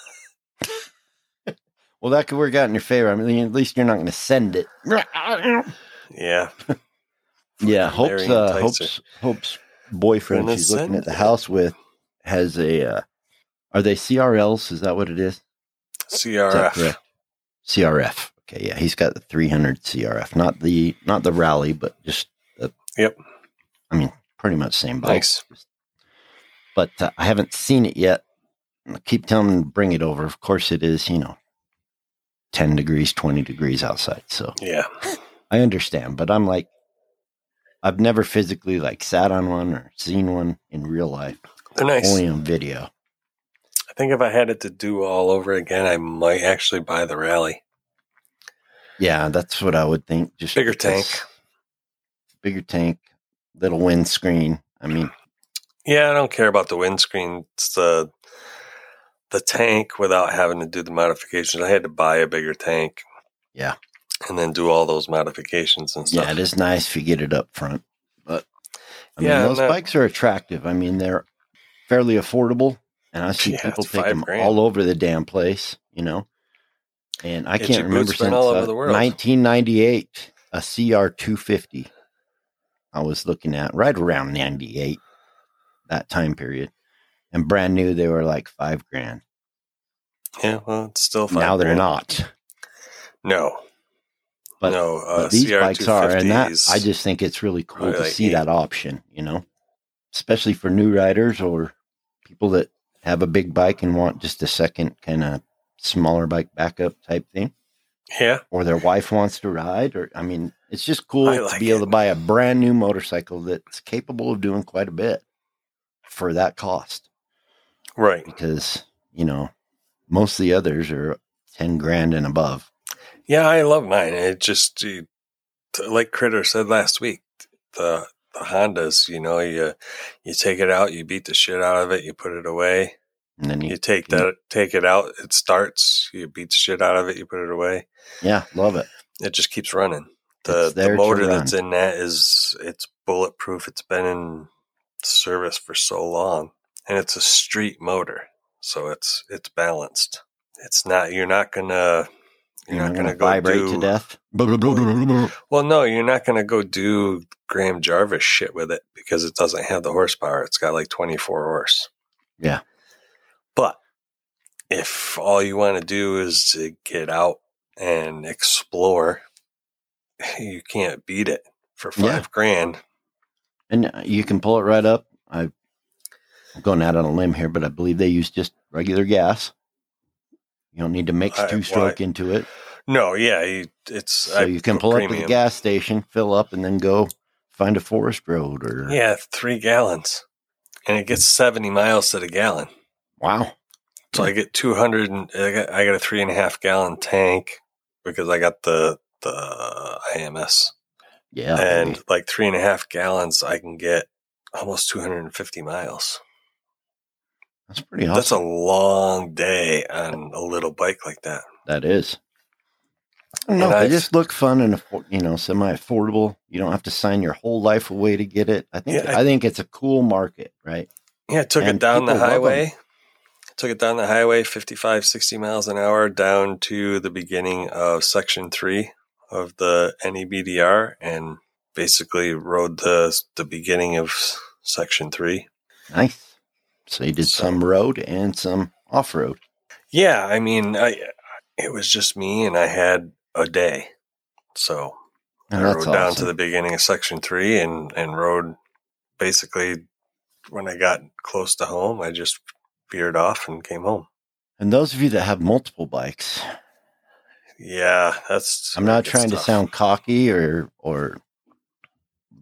Speaker 1: Well, that could work out in your favor. I mean, at least you're not going to send it.
Speaker 2: yeah.
Speaker 1: Yeah, Hope's uh, Hope's Hope's boyfriend she's looking at the
Speaker 2: it.
Speaker 1: house with has a. Uh, are they CRLs? Is that what it is? That
Speaker 2: CRF.
Speaker 1: CRF. Okay, yeah, he's got the 300 CRF, not the not the rally, but just the.
Speaker 2: Yep.
Speaker 1: I mean, pretty much same bike. But uh, I haven't seen it yet. I keep telling him to bring it over. Of course, it is. You know, 10 degrees, 20 degrees outside. So
Speaker 2: Yeah.
Speaker 1: I understand, but I'm like, I've never physically like sat on one or seen one in real life,
Speaker 2: They're nice.
Speaker 1: only on video.
Speaker 2: I think if I had it to do all over again, I might actually buy the rally.
Speaker 1: Yeah, that's what I would think. Just
Speaker 2: Bigger tank.
Speaker 1: bigger tank, little windscreen. I mean,
Speaker 2: Yeah, I don't care about the windscreen. It's the the tank without having to do the modifications. I had to buy a bigger tank.
Speaker 1: Yeah.
Speaker 2: And then do all those modifications and stuff.
Speaker 1: yeah, it is nice if you get it up front, but I mean,
Speaker 2: Yeah,
Speaker 1: those
Speaker 2: and that-
Speaker 1: bikes are attractive. I mean, they're fairly affordable, and I see
Speaker 2: Yeah,
Speaker 1: people take them
Speaker 2: grand.
Speaker 1: all over the damn place. You know, and I
Speaker 2: Get
Speaker 1: can't remember since
Speaker 2: all over
Speaker 1: uh,
Speaker 2: the world.
Speaker 1: 1998 a CR 250. I was looking at right around 98, that time period, and brand new they were like five grand.
Speaker 2: Yeah, well, it's still fine.
Speaker 1: now they're not.
Speaker 2: No.
Speaker 1: But-
Speaker 2: no, uh,
Speaker 1: but these bikes are, and that I just think it's really cool to
Speaker 2: like
Speaker 1: see
Speaker 2: eight.
Speaker 1: that option. You know, especially for new riders or people that have a big bike and want just a second kind of smaller bike backup type thing,
Speaker 2: Yeah.
Speaker 1: or their wife wants to ride, or I mean, it's just cool
Speaker 2: I
Speaker 1: to
Speaker 2: like
Speaker 1: be able to buy a brand new motorcycle that's capable of doing quite a bit for that cost.
Speaker 2: Right.
Speaker 1: Because you know, most of the others are ten grand and above.
Speaker 2: Yeah, I love mine. It just like Critter said last week. The Hondas, you know, you you take it out, you beat the shit out of it, you put it away.
Speaker 1: And then you,
Speaker 2: You take that, take it out, it starts. You beat the shit out of it, you put it away.
Speaker 1: yeah, love it.
Speaker 2: It just keeps running. The the motor that's in that is it's bulletproof. It's been in service for so long, and it's a street motor, so it's it's balanced. It's not. You're not gonna. You're, not, gonna, go
Speaker 1: vibrate
Speaker 2: do,
Speaker 1: to death.
Speaker 2: Well, no, you're not gonna go do Graham Jarvis shit with it because it doesn't have the horsepower. It's got like 24 horse.
Speaker 1: Yeah.
Speaker 2: But if all you want to do is to get out and explore, you can't beat it for five
Speaker 1: Yeah.
Speaker 2: grand.
Speaker 1: And uh, you can pull it right up. I, I'm going out on a limb here, but I believe they use just regular gas. You don't need to mix
Speaker 2: I-
Speaker 1: two stroke into it.
Speaker 2: No, yeah, you, it's
Speaker 1: So
Speaker 2: I
Speaker 1: you can pull up to the gas station, fill up, and then go find a forest road or.
Speaker 2: Yeah, three gallons, and it gets 70 miles to the gallon.
Speaker 1: Wow.
Speaker 2: So I get 200 and I got, I got a three and a half gallon tank because I got the, the IMS
Speaker 1: Yeah.
Speaker 2: and
Speaker 1: baby.
Speaker 2: like three and a half gallons, I can get almost 250 miles.
Speaker 1: That's pretty
Speaker 2: That's a long day on a little bike like that.
Speaker 1: that is. I don't know.
Speaker 2: And
Speaker 1: They just look fun and you know semi affordable. You don't have to sign your whole life away to get it. I think
Speaker 2: Yeah, I-
Speaker 1: I, think it's a cool market, right?
Speaker 2: Yeah, I took
Speaker 1: And
Speaker 2: it down the
Speaker 1: people love 'em.
Speaker 2: highway. Took it down the highway 55, 60 miles an hour down to the beginning of section three of the NEBDR and basically rode the, the beginning of section three.
Speaker 1: Nice. So you did
Speaker 2: So-
Speaker 1: some road and some off road.
Speaker 2: Yeah, I mean, I it was just me and I had a day. So I rode
Speaker 1: that's
Speaker 2: down to the beginning of section three and, and rode basically when I got close to home, I just veered off and came home.
Speaker 1: And those of you that have multiple bikes,
Speaker 2: Yeah, that's.
Speaker 1: I'm not trying to sound cocky or or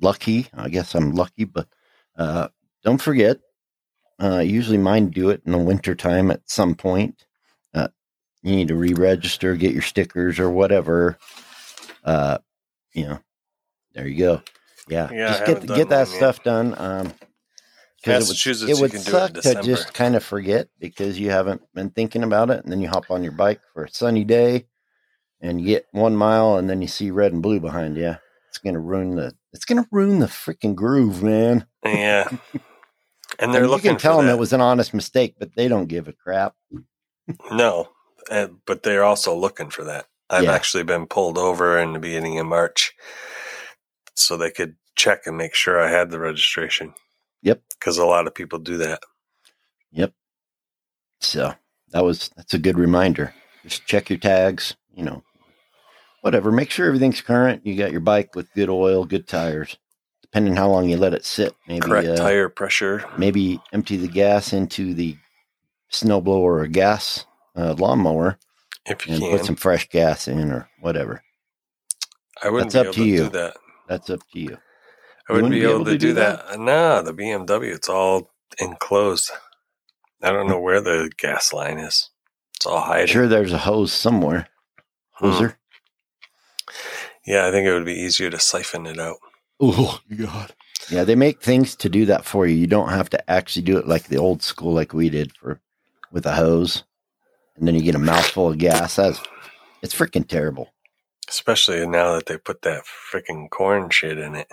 Speaker 1: lucky. I guess I'm lucky, but uh, don't forget, Uh, usually mine do it in the wintertime at some point. Uh, you need to re-register, get your stickers or whatever. Uh, you know, there you go. Yeah,
Speaker 2: Yeah,
Speaker 1: just get get that stuff done. Um,
Speaker 2: Massachusetts,
Speaker 1: it would, it would
Speaker 2: can do it
Speaker 1: suck to just kind of forget because you haven't been thinking about it, and then you hop on your bike for a sunny day, and you get one mile, and then you see red and blue behind you. It's gonna ruin the. It's gonna ruin the freaking groove, man.
Speaker 2: Yeah. And they're
Speaker 1: And you can tell them
Speaker 2: that.
Speaker 1: it was an honest mistake, but they don't give a crap.
Speaker 2: No, uh, but they're also looking for that. I've
Speaker 1: Yeah.
Speaker 2: actually been pulled over in the beginning of March so they could check and make sure I had the registration.
Speaker 1: Yep.
Speaker 2: Because a lot of people do that. Yep.
Speaker 1: So that was that's a good reminder. Just check your tags, you know, whatever. Make sure everything's current. You got your bike with good oil, good tires. Depending on how long you let it sit, maybe
Speaker 2: Correct
Speaker 1: uh,
Speaker 2: tire pressure.
Speaker 1: maybe empty the gas into the snowblower or gas uh, lawnmower
Speaker 2: If you
Speaker 1: and
Speaker 2: can.
Speaker 1: put some fresh gas in or whatever.
Speaker 2: I wouldn't
Speaker 1: that's
Speaker 2: be
Speaker 1: up
Speaker 2: able
Speaker 1: to you.
Speaker 2: do that.
Speaker 1: That's up to you.
Speaker 2: I wouldn't
Speaker 1: wouldn't
Speaker 2: be able, to, do that. No, the BMW, it's all enclosed. I don't know where the gas line is. It's all hiding.
Speaker 1: sure there's a hose somewhere.
Speaker 2: Hmm.
Speaker 1: Hoser.
Speaker 2: Yeah, I think it would be easier to siphon it out.
Speaker 1: Oh God. Yeah, they make things to do that for you. You don't have to actually do it like the old school, like we did for with a hose, and then you get a mouthful of gas. That's it's freaking terrible.
Speaker 2: Especially now that they put that freaking corn shit in it.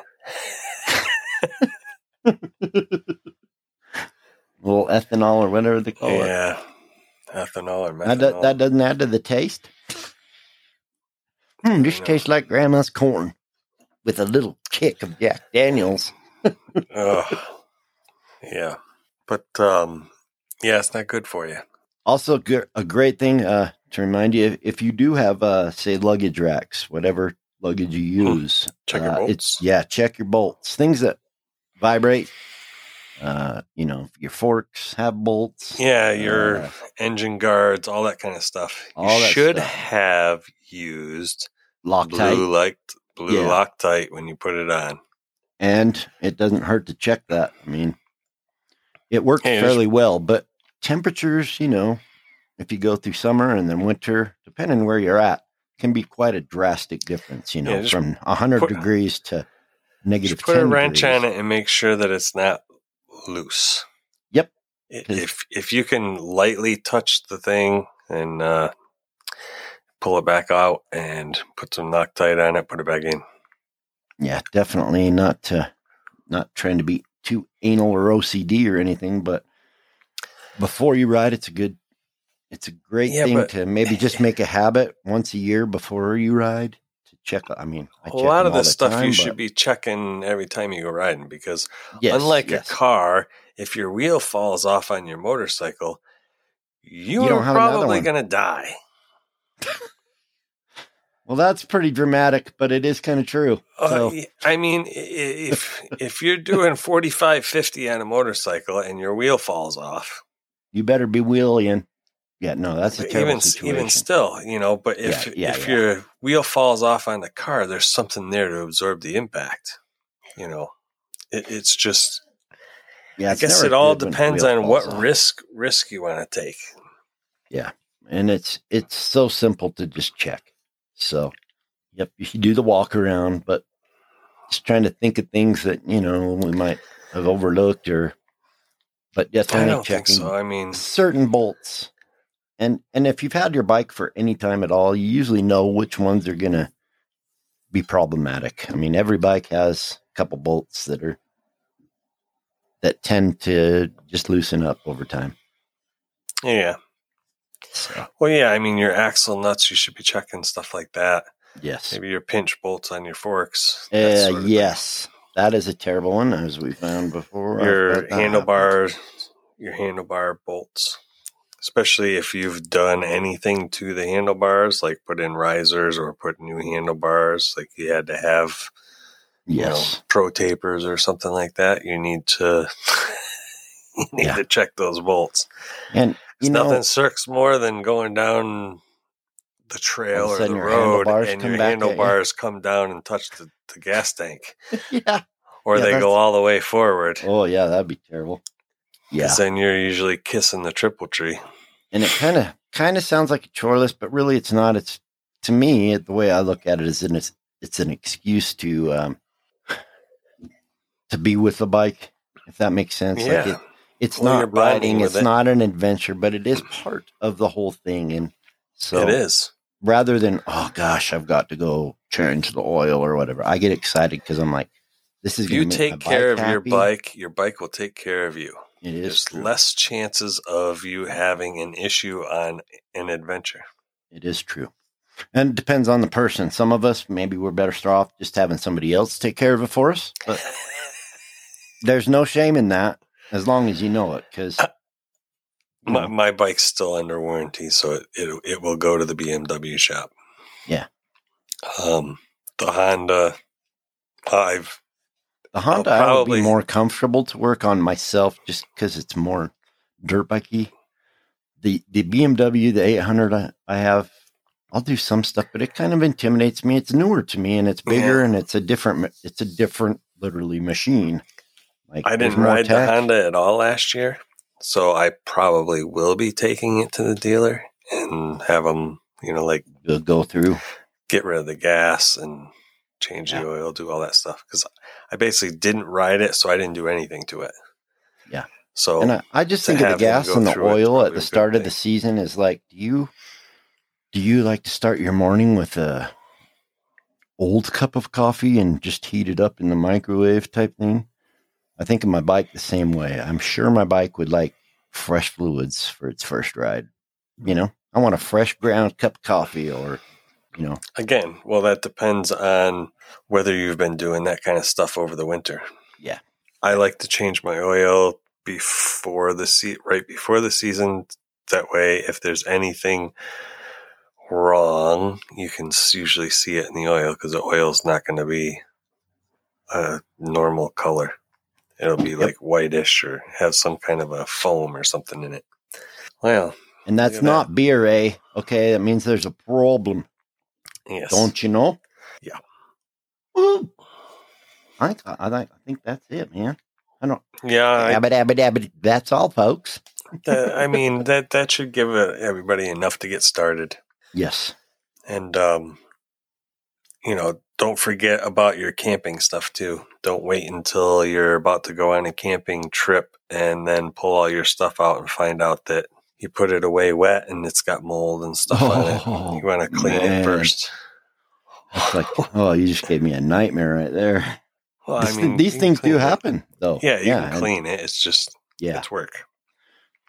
Speaker 1: little ethanol or whatever they call it.
Speaker 2: yeah. Ethanol or
Speaker 1: That,
Speaker 2: methanol.
Speaker 1: that doesn't add to the taste. Hmm, this
Speaker 2: No.
Speaker 1: tastes like grandma's corn with a little kick of Jack Daniels.
Speaker 2: Ugh. Yeah. But um yeah, it's not good for you.
Speaker 1: Also, a great thing uh, to remind you if, you do have, uh, say, luggage racks, whatever luggage you
Speaker 2: Hmm.
Speaker 1: use,
Speaker 2: Check your
Speaker 1: uh,
Speaker 2: bolts.
Speaker 1: It's, yeah, check your bolts. Things that vibrate. Uh, you know, your forks have bolts.
Speaker 2: Yeah, your
Speaker 1: Uh,
Speaker 2: engine guards, all that kind of stuff. You
Speaker 1: all that
Speaker 2: should
Speaker 1: stuff.
Speaker 2: have used
Speaker 1: Loctite,
Speaker 2: blue light blue
Speaker 1: Yeah.
Speaker 2: Loctite when you put it on.
Speaker 1: and it doesn't hurt to check that. I mean, it works fairly well, but temperatures, you know, if you go through summer and then winter, depending where you're at, can be quite a drastic difference. You know,
Speaker 2: Yeah,
Speaker 1: from hundred
Speaker 2: put-
Speaker 1: degrees to negative.
Speaker 2: Just put a wrench
Speaker 1: degrees.
Speaker 2: on it and make sure that it's not loose.
Speaker 1: Yep.
Speaker 2: If if you can lightly touch the thing and uh, pull it back out and put some Loctite on it, put it back in.
Speaker 1: Yeah, definitely not to, not trying to be too anal or OCD or anything, but before you ride, it's a good, it's a great
Speaker 2: Yeah,
Speaker 1: thing
Speaker 2: but-
Speaker 1: to maybe just make a habit once a year before you ride to check. I mean, I
Speaker 2: a lot of this
Speaker 1: the
Speaker 2: stuff
Speaker 1: time,
Speaker 2: you
Speaker 1: but-
Speaker 2: should be checking every time you go riding because
Speaker 1: yes,
Speaker 2: unlike
Speaker 1: yes.
Speaker 2: a car, if your wheel falls off on your motorcycle, you,
Speaker 1: you
Speaker 2: are probably going to die.
Speaker 1: Well, that's pretty dramatic, but it is kind of true.
Speaker 2: Uh,
Speaker 1: So,
Speaker 2: y- I mean, if if you're doing 45, 50 on a motorcycle and your wheel falls off,
Speaker 1: you better be wheeling. Yeah, no, that's a terrible
Speaker 2: even
Speaker 1: situation.
Speaker 2: even still, you know. But if
Speaker 1: Yeah, yeah,
Speaker 2: if
Speaker 1: yeah.
Speaker 2: your wheel falls off on the car, there's something there to absorb the impact. You know, it, it's just.
Speaker 1: yeah,
Speaker 2: I guess it all
Speaker 1: good when a
Speaker 2: depends on what
Speaker 1: off.
Speaker 2: risk risk you want to take.
Speaker 1: And it's it's so simple to just check. So, yep, you should do the walk around, but just trying to think of things that you know we might have overlooked or, but
Speaker 2: I
Speaker 1: definitely
Speaker 2: think
Speaker 1: checking
Speaker 2: so. I mean,
Speaker 1: certain bolts. And and if you've had your bike for any time at all, you usually know which ones are gonna be problematic. I mean, every bike has a couple bolts that are that tend to just loosen up over time.
Speaker 2: yeah.
Speaker 1: So,
Speaker 2: Well, yeah. I mean, your axle nuts, you should be checking stuff like that.
Speaker 1: yes.
Speaker 2: Maybe your pinch bolts on your forks.
Speaker 1: Uh,
Speaker 2: sort of thing.
Speaker 1: yes, that is a terrible one, as we found before.
Speaker 2: your
Speaker 1: But that
Speaker 2: handlebar your handlebar bolts especially if you've done anything to the handlebars like put in risers or put new handlebars like you had to have you know
Speaker 1: Yes,
Speaker 2: pro tapers or something like that you need to you need
Speaker 1: Yeah.
Speaker 2: to check those bolts
Speaker 1: and you know,
Speaker 2: nothing sucks more than going down the trail
Speaker 1: All of a
Speaker 2: or the road and your handlebars come down and touch the, the gas tank
Speaker 1: yeah.
Speaker 2: or
Speaker 1: Yeah,
Speaker 2: they
Speaker 1: that's-
Speaker 2: go all the way forward
Speaker 1: Oh yeah, that'd be terrible. Yeah.
Speaker 2: Then you're usually kissing the triple tree.
Speaker 1: and it kind of kind of sounds like a chore list, but really it's not. It's to me the way I look at it is, an, it's it's an excuse to um to be with the bike, if that makes sense. Like
Speaker 2: Yeah.
Speaker 1: it, it's
Speaker 2: Well,
Speaker 1: not riding, it's
Speaker 2: it.
Speaker 1: not an adventure, but it is part of the whole thing. And so
Speaker 2: it is.
Speaker 1: rather than oh gosh, I've got to go change the oil or whatever, I get excited because I'm like, this is
Speaker 2: you take care of
Speaker 1: bike
Speaker 2: your bike, your bike will take care of you.
Speaker 1: It is
Speaker 2: There's
Speaker 1: true.
Speaker 2: less chances of you having an issue on an adventure.
Speaker 1: It is true. And it depends on the person. Some of us, maybe we're better off just having somebody else take care of it for us. But there's no shame in that as long as you know it. Because
Speaker 2: My, my bike's still under warranty, so it, it it will go to the BMW shop.
Speaker 1: Yeah.
Speaker 2: Um, the Honda, I've
Speaker 1: the Honda
Speaker 2: I'll
Speaker 1: I would be more comfortable to work on myself just because it's more dirt bikey. The the BMW, the 800 I, I have, I'll do some stuff, but it kind of intimidates me. It's newer to me and it's bigger
Speaker 2: Yeah.
Speaker 1: and it's a different, it's a different, literally machine. Like
Speaker 2: I didn't ride the. Honda at all last year, so I probably will be taking it to the dealer and have them, you know, like
Speaker 1: You'll go through.
Speaker 2: get rid of the gas and change
Speaker 1: Yeah.
Speaker 2: the oil, do all that stuff. Because I basically didn't ride it, so I didn't do anything to it.
Speaker 1: Yeah.
Speaker 2: So
Speaker 1: And I, I just think of the gas and the oil at the start of the season is like, do you do you like to start your morning with a old cup of coffee and just heat it up in the microwave type thing? I think of my bike the same way. I'm sure my bike would like fresh fluids for its first ride. You know, I want a fresh ground cup of coffee or, you know,
Speaker 2: again, well, that depends on whether you've been doing that kind of stuff over the winter.
Speaker 1: Yeah.
Speaker 2: I like to change my oil before the seat, right before the season. That way, if there's anything wrong, you can usually see it in the oil because the oil's not going to be a normal color. It'll be like whitish or have some kind of a foam or something in it. Well,
Speaker 1: and that's
Speaker 2: at
Speaker 1: not beer, eh? Okay, that means there's a problem.
Speaker 2: yes.
Speaker 1: Don't you know?
Speaker 2: Yeah.
Speaker 1: Woo. I think I think I think that's it, man. I don't.
Speaker 2: Yeah, I
Speaker 1: Abba dabba dabba. That's all, folks.
Speaker 2: that, I mean that that should give uh, everybody enough to get started.
Speaker 1: Yes.
Speaker 2: And um, you know, don't forget about your camping stuff too. Don't wait until you're about to go on a camping trip and then pull all your stuff out and find out that you put it away wet and it's got mold and stuff on it.
Speaker 1: Oh,
Speaker 2: You want to clean
Speaker 1: man.
Speaker 2: it first.
Speaker 1: It's like, oh, you just gave me a nightmare right there.
Speaker 2: Well,
Speaker 1: This-
Speaker 2: I mean,
Speaker 1: these things do
Speaker 2: it.
Speaker 1: happen, though.
Speaker 2: Yeah, you can clean it. It's just
Speaker 1: Yeah,
Speaker 2: it's work.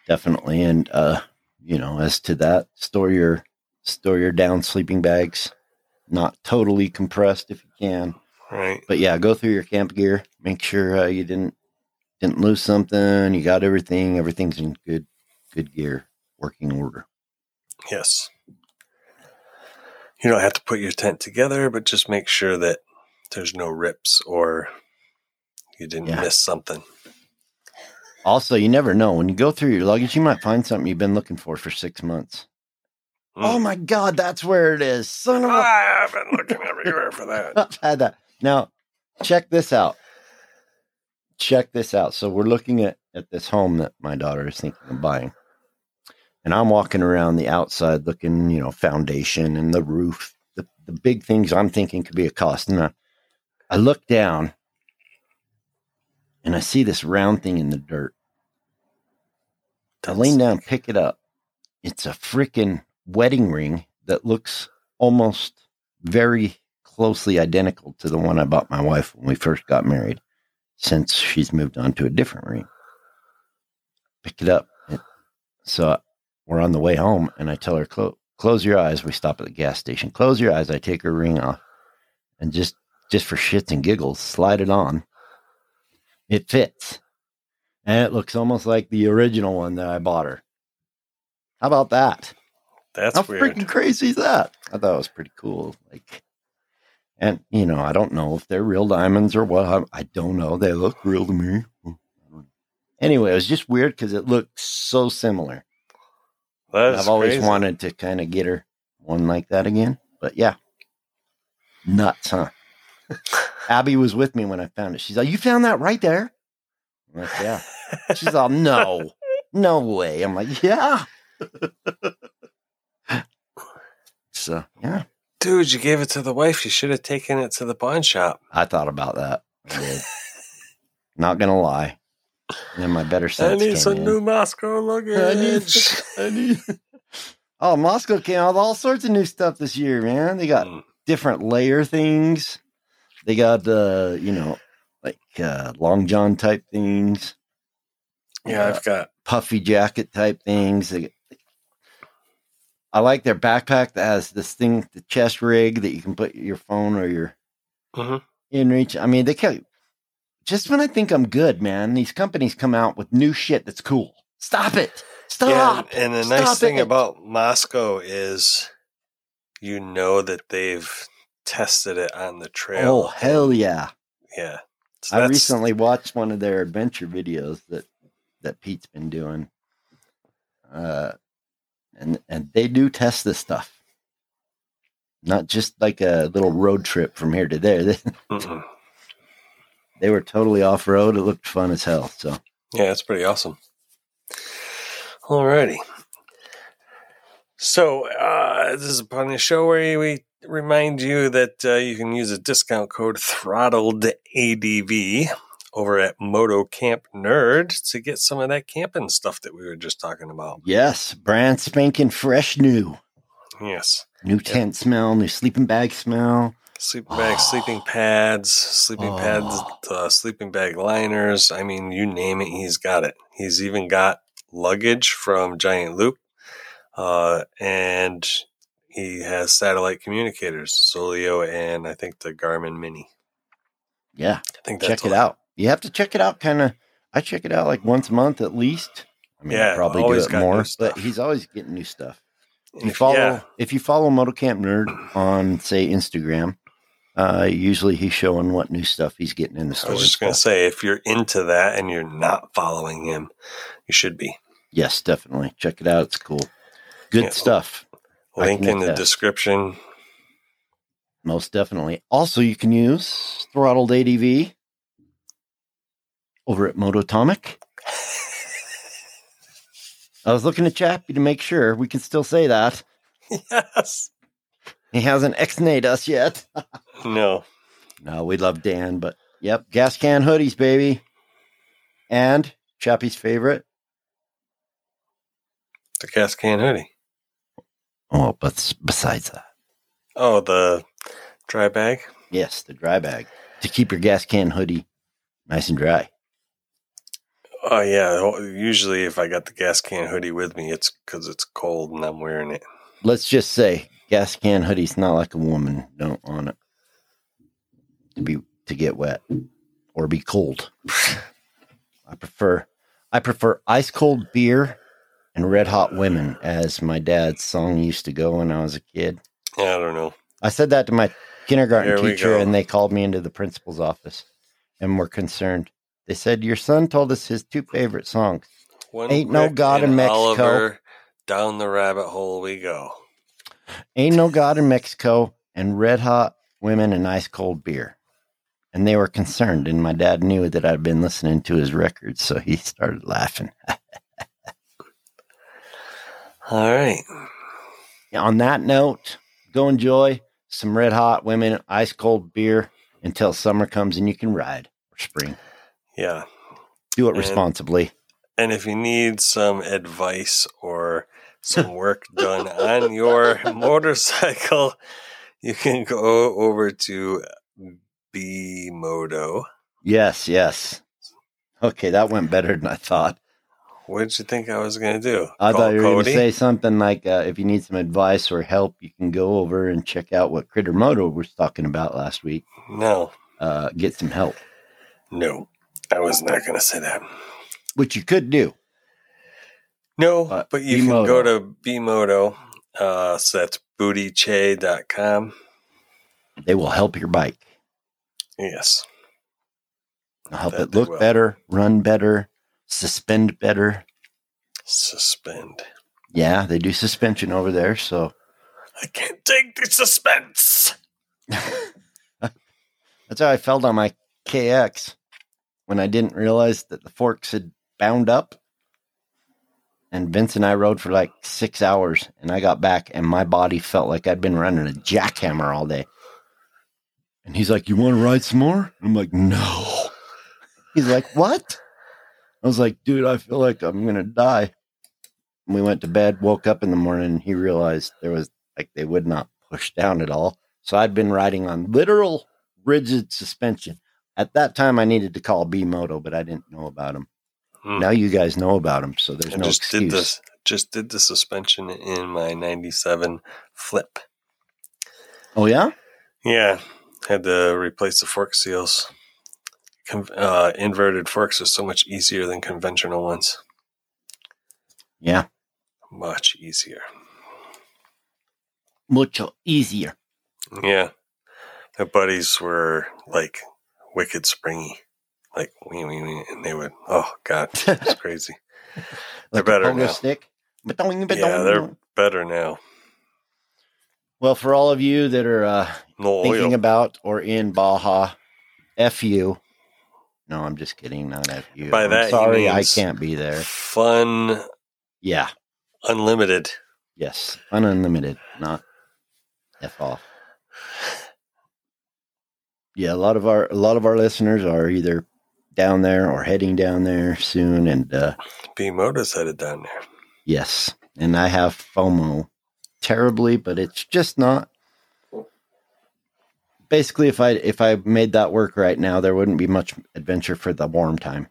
Speaker 1: definitely. And uh, you know, as to that, store your store your down sleeping bags, not totally compressed if you can.
Speaker 2: Right.
Speaker 1: But yeah, go through your camp gear. Make sure uh, you didn't didn't lose something. You got everything. Everything's in good good gear, working order.
Speaker 2: Yes. You don't have to put your tent together, but just make sure that there's no rips or you didn't
Speaker 1: Yeah.
Speaker 2: miss something.
Speaker 1: Also, you never know when you go through your luggage, you might find something you've been looking for for six months.
Speaker 2: Mm.
Speaker 1: Oh my god, that's where it is. Son of a
Speaker 2: I've been looking everywhere for that.
Speaker 1: I've had that. Now, check this out. Check this out. So we're looking at, at this home that my daughter is thinking of buying. And I'm walking around the outside looking, you know, foundation and the roof, the, the big things I'm thinking could be a cost. And I, I look down and I see this round thing in the dirt. I lean down, pick it up. It's a freaking wedding ring that looks almost very closely identical to the one I bought my wife when we first got married, since she's moved on to a different ring. Pick it up. So we're on the way home, and I tell her, "Clo- "Close your eyes." We stop at the gas station. Close your eyes. I take her ring off, and just just for shits and giggles, slide it on. It fits, and it looks almost like the original one that I bought her. How about that?
Speaker 2: That's
Speaker 1: How
Speaker 2: weird.
Speaker 1: freaking crazy is that? I thought it was pretty cool. Like, and you know, I don't know if they're real diamonds or what. I, I don't know. They look real to me. Anyway, it was just weird because it looked so similar.
Speaker 2: That is
Speaker 1: I've always
Speaker 2: crazy.
Speaker 1: wanted to kind of get her one like that again. But yeah, nuts, huh? Abby was with me when I found it. She's like, "You found that right there?" I'm like, "Yeah." She's all, no, no way. I'm like, yeah. so, yeah,
Speaker 2: Dude, you gave it to the wife. You should have taken it to the pawn shop.
Speaker 1: I thought about that. Not gonna lie. And then my better sense.
Speaker 2: I
Speaker 1: need
Speaker 2: some
Speaker 1: in.
Speaker 2: new Mosko luggage.
Speaker 1: I need. I need. Oh, Mosko came out with all sorts of new stuff this year, man. They got
Speaker 2: Mm.
Speaker 1: different layer things. They got uh, you know, like uh long john type things,
Speaker 2: yeah, I've got.
Speaker 1: puffy jacket type things. They, I like their backpack that has this thing, the chest rig that you can put your phone or your
Speaker 2: Mhm.
Speaker 1: in reach. I mean, they can just when I think I'm good, man, these companies come out with new shit that's cool. Stop it. Stop.
Speaker 2: Yeah,
Speaker 1: Stop.
Speaker 2: and the nice thing
Speaker 1: it.
Speaker 2: about Mosko is you know that they've tested it on the trail.
Speaker 1: Oh, hell yeah.
Speaker 2: Yeah. So
Speaker 1: I recently watched one of their adventure videos that that Pete's been doing. Uh and and they do test this stuff. Not just like a little road trip from here to there. They, were totally off road. It looked fun as hell. So
Speaker 2: Yeah, it's pretty awesome. Alrighty. So, uh, this is a part of the show where we remind you that uh, you can use a discount code throttled ADV over at Moto Camp Nerd to get some of that camping stuff that we were just talking about.
Speaker 1: yes, brand spanking fresh new.
Speaker 2: Yes.
Speaker 1: New tent smell, new sleeping bag smell.
Speaker 2: Sleeping bags, sleeping pads, sleeping pads,
Speaker 1: Oh.
Speaker 2: uh, sleeping bag liners. I mean, you name it, he's got it. He's even got luggage from Giant Loop, uh, and he has satellite communicators, Solio, and I think the Garmin Mini.
Speaker 1: Yeah,
Speaker 2: I think that's
Speaker 1: check it out. You have to check it out kind of I check it out like once a month at least. I mean, I
Speaker 2: Yeah,
Speaker 1: probably do it more, but he's always getting new stuff.
Speaker 2: And
Speaker 1: you follow
Speaker 2: yeah,
Speaker 1: if you follow Motocamp Nerd on say Instagram, uh, usually he's showing what new stuff he's getting in the store.
Speaker 2: I was just going to say, if you're into that and you're not following him, you should be.
Speaker 1: yes, definitely check it out. It's cool, good
Speaker 2: Yeah.
Speaker 1: stuff.
Speaker 2: Link in the
Speaker 1: attest.
Speaker 2: description.
Speaker 1: Most definitely. Also, you can use throttled ADV over at Mototomic. I was looking at Chappie to make sure we can still say that.
Speaker 2: yes.
Speaker 1: He hasn't ex-nayed us yet.
Speaker 2: No.
Speaker 1: No, we love Dan, but yep, gas can hoodies, baby. And Chappie's favorite.
Speaker 2: The gas can hoodie.
Speaker 1: Oh, but besides that,
Speaker 2: Oh, the dry bag.
Speaker 1: yes, the dry bag to keep your gas can hoodie nice and dry.
Speaker 2: Oh yeah. Usually, if I got the gas can hoodie with me, it's because it's cold and I'm wearing it.
Speaker 1: Let's just say gas can hoodie's not like a woman. Don't want it to be to get wet or be cold. I prefer I prefer ice cold beer and red hot women as my dad's song used to go when I was a kid.
Speaker 2: Yeah, I don't know.
Speaker 1: I said that to my kindergarten
Speaker 2: Here
Speaker 1: teacher, and they called me into the principal's office and were concerned. They said, Your son told us his two favorite songs.
Speaker 2: One
Speaker 1: Ain't no God in Mexico.
Speaker 2: Oliver, down the rabbit hole we go.
Speaker 1: Ain't No God in Mexico and Red Hot Women and Ice Cold Beer. And they were concerned, and my dad knew that I'd been listening to his records, so he started laughing.
Speaker 2: All right.
Speaker 1: On that note, go enjoy some Red Hot Women Ice Cold Beer until summer comes and you can ride or spring.
Speaker 2: Yeah.
Speaker 1: Do it
Speaker 2: And-
Speaker 1: responsibly.
Speaker 2: And if you need some advice or some work done on your motorcycle, you can go over to B Moto.
Speaker 1: Yes, yes. Okay, that went better than I thought.
Speaker 2: What did you think I was going to do?
Speaker 1: I
Speaker 2: Call
Speaker 1: thought you were going to say something like, uh, if you need some advice or help, you can go over and check out what Critter Moto was talking about last week.
Speaker 2: No,
Speaker 1: Uh, get some help,
Speaker 2: no, I was not going to say that.
Speaker 1: which you could do.
Speaker 2: No,
Speaker 1: But
Speaker 2: but you can go to Bmoto. Uh, so that's bootyche.com.
Speaker 1: They will help your bike.
Speaker 2: Yes.
Speaker 1: They'll help
Speaker 2: That
Speaker 1: it look better, run better, suspend better.
Speaker 2: Suspend.
Speaker 1: Yeah, they do suspension over there. So
Speaker 2: I can't take the suspense.
Speaker 1: that's how I felt on my KX when I didn't realize that the forks had bound up. And Vince and I rode for like six hours, and I got back, and my body felt like I'd been running a jackhammer all day. And he's like, "You want to ride some more?" I'm like, "No." He's like, "What?" I was like, "Dude, I feel like I'm gonna die." And we went to bed, woke up in the morning, and he realized there was like they would not push down at all. So I'd been riding on literal rigid suspension. At that time, I needed to call B Moto, but I didn't know about him.
Speaker 2: Hmm.
Speaker 1: Now you guys know about him, so there's
Speaker 2: I
Speaker 1: no
Speaker 2: just
Speaker 1: excuse.
Speaker 2: did this. Just did the suspension in my '97 Flip.
Speaker 1: Oh yeah,
Speaker 2: Yeah, had to replace the fork seals. Uh, inverted forks are so much easier than conventional ones.
Speaker 1: yeah,
Speaker 2: Much easier.
Speaker 1: mucho easier.
Speaker 2: Yeah, my buddies were like wicked springy, like wee wee wee, and they would. Oh God, it's crazy.
Speaker 1: Like a
Speaker 2: better now.
Speaker 1: Stick.
Speaker 2: Yeah, they're better now.
Speaker 1: Well, for all of you that are uh,
Speaker 2: No
Speaker 1: thinking
Speaker 2: oil.
Speaker 1: about or in Baja, F you. No, I'm just kidding. Not F you.
Speaker 2: By
Speaker 1: I'm
Speaker 2: that
Speaker 1: sorry, I can't be there.
Speaker 2: Fun,
Speaker 1: Yeah.
Speaker 2: unlimited.
Speaker 1: Yes. Fun unlimited, not F off. Yeah, a lot of our a lot of our listeners are either down there or heading down there soon, and uh,
Speaker 2: B Moto's headed down there.
Speaker 1: yes, and I have FOMO terribly, but it's just not. Basically, if I if I made that work right now, there wouldn't be much adventure for the warm time.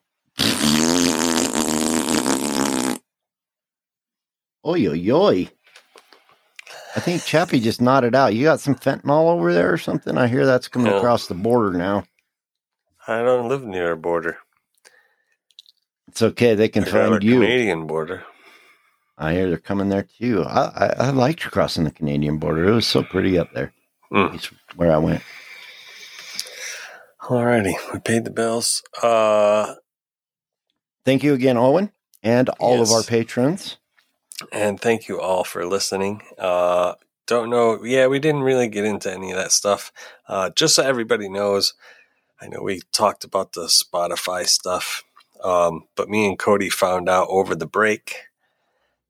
Speaker 1: Oi, oi, oi. I think Chappie just nodded out. You got some fentanyl over there or something? I hear that's coming
Speaker 2: No.
Speaker 1: across the border now.
Speaker 2: I don't live near a border.
Speaker 1: It's okay. They can
Speaker 2: I
Speaker 1: find you.
Speaker 2: Canadian border.
Speaker 1: I hear they're coming there too. I, I, I liked crossing the Canadian border. It was so pretty up there.
Speaker 2: Mm.
Speaker 1: It's where I went.
Speaker 2: Alrighty, we paid the bills. Uh,
Speaker 1: Thank you again, Owen, and all of our patrons.
Speaker 2: And thank you all for listening. Uh, don't know. Yeah, we didn't really get into any of that stuff. Uh, just so everybody knows, I know we talked about the Spotify stuff, um, but me and Cody found out over the break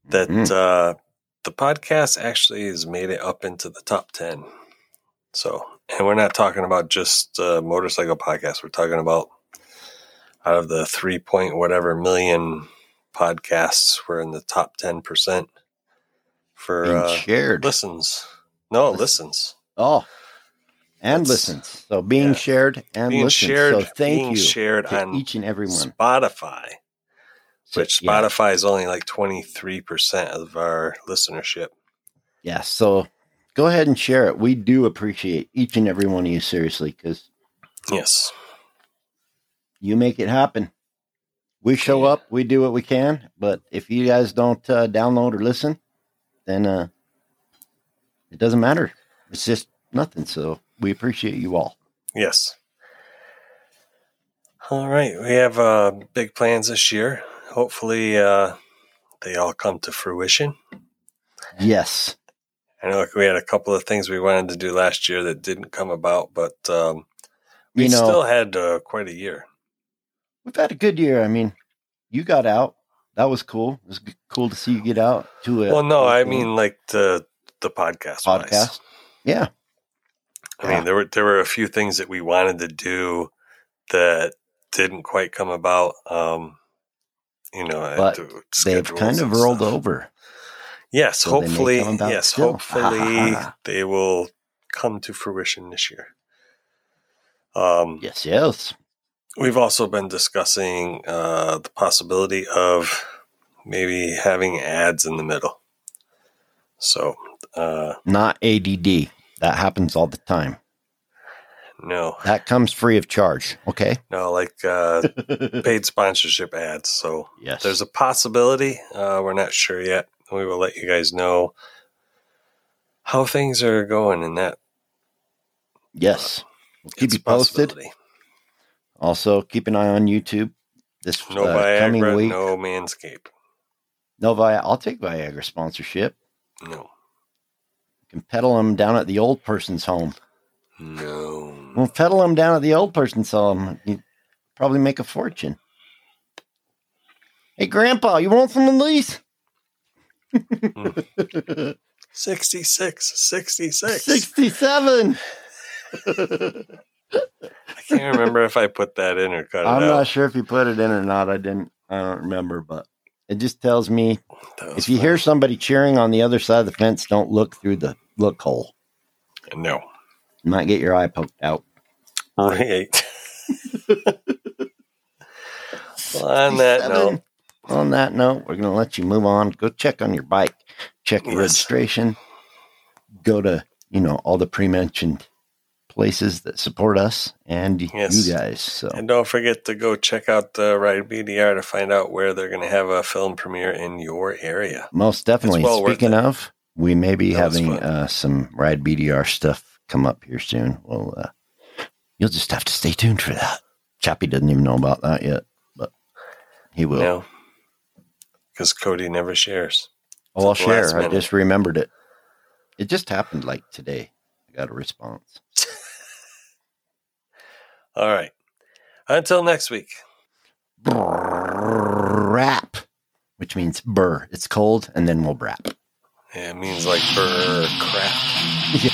Speaker 2: that
Speaker 1: Mhm.
Speaker 2: uh, the podcast actually has made it up into the top 10. So, and we're not talking about just uh, motorcycle podcasts. We're talking about out of the three point whatever million podcasts, we're in the top 10% for
Speaker 1: Being
Speaker 2: uh,
Speaker 1: shared.
Speaker 2: listens. No,
Speaker 1: Listen.
Speaker 2: listens.
Speaker 1: Oh, and
Speaker 2: That's-
Speaker 1: listens. So being
Speaker 2: yeah.
Speaker 1: shared and
Speaker 2: Being
Speaker 1: listens.
Speaker 2: shared,
Speaker 1: so thank
Speaker 2: being
Speaker 1: you
Speaker 2: shared
Speaker 1: to
Speaker 2: on
Speaker 1: each and every one.
Speaker 2: Spotify,
Speaker 1: So,
Speaker 2: which
Speaker 1: yeah.
Speaker 2: Spotify is only like 23% of our listenership.
Speaker 1: Yeah, so go ahead and share it. We do appreciate each and every one of you seriously because
Speaker 2: Yes.
Speaker 1: you make it happen. We show
Speaker 2: Yeah.
Speaker 1: up, we do what we can, but if you guys don't uh, download or listen, then uh, it doesn't matter. It's just nothing. So we appreciate you all.
Speaker 2: Yes. All right. We have uh, big plans this year. Hopefully, uh, they all come to fruition.
Speaker 1: Yes.
Speaker 2: I know we had a couple of things we wanted to do last year that didn't come about, but um, we
Speaker 1: You know,
Speaker 2: still had uh, quite a year.
Speaker 1: We've had a good year. I mean, you got out. That was cool. It was cool to see you get out to a
Speaker 2: Well, no, I mean like the the podcast. wise.
Speaker 1: podcast. Yeah.
Speaker 2: I mean, there were there were a few things that we wanted to do that didn't quite come about. Um, you know,
Speaker 1: But They've kind of rolled
Speaker 2: stuff.
Speaker 1: over.
Speaker 2: Yes,
Speaker 1: So
Speaker 2: hopefully, yes,
Speaker 1: still.
Speaker 2: hopefully they will come to fruition this year. Um,
Speaker 1: Yes, yes.
Speaker 2: We've also been discussing uh, the possibility of maybe having ads in the middle. So, uh,
Speaker 1: Not ADD. That happens all the time.
Speaker 2: no,
Speaker 1: That comes free of charge. Okay.
Speaker 2: no, like uh, paid sponsorship ads. So,
Speaker 1: yes.
Speaker 2: there's a possibility. Uh, we're not sure yet. We will let you guys know how things are going in that.
Speaker 1: yes. We'll keep you posted. Also, keep an eye on YouTube this
Speaker 2: No
Speaker 1: uh, coming
Speaker 2: Viagra,
Speaker 1: week.
Speaker 2: no Manscape.
Speaker 1: No Vi- I'll take Viagra sponsorship.
Speaker 2: No,
Speaker 1: You can peddle them down at the old person's home.
Speaker 2: no.
Speaker 1: We'll peddle them down at the old person's home. You probably make a fortune. Hey, Grandpa, you want some of these?
Speaker 2: 66, 66.
Speaker 1: 67.
Speaker 2: I can't remember if I put that in or cut it out.
Speaker 1: I'm
Speaker 2: out.
Speaker 1: not sure if you put it in or not. I didn't. I don't remember, but it just tells me if you hear somebody cheering on the other side of the fence, don't look through the look hole.
Speaker 2: no.
Speaker 1: You might get your eye poked out.
Speaker 2: Right. well, on that note,
Speaker 1: On that note, we're going to let you move on. Go check on your bike, check your
Speaker 2: Yes.
Speaker 1: registration, go to, you know, all the pre mentioned places that support us and
Speaker 2: Yes.
Speaker 1: you guys. So,
Speaker 2: and don't forget to go check out the Ride BDR to find out where they're going to have a film premiere in your area.
Speaker 1: most definitely.
Speaker 2: well
Speaker 1: Speaking of, we may be
Speaker 2: That
Speaker 1: having uh, some Ride BDR stuff come up here soon. Well, uh, you'll just have to stay tuned for that. Chappie doesn't even know about that yet, but he will.
Speaker 2: No. Because Cody never shares.
Speaker 1: Oh, I'll
Speaker 2: At the last
Speaker 1: share. I just remembered it. It just happened like today. I got a response.
Speaker 2: All right. Until next week.
Speaker 1: Brap, which means burr. It's cold, and then we'll brap.
Speaker 2: Yeah, it means like burr crap.
Speaker 1: Yeah.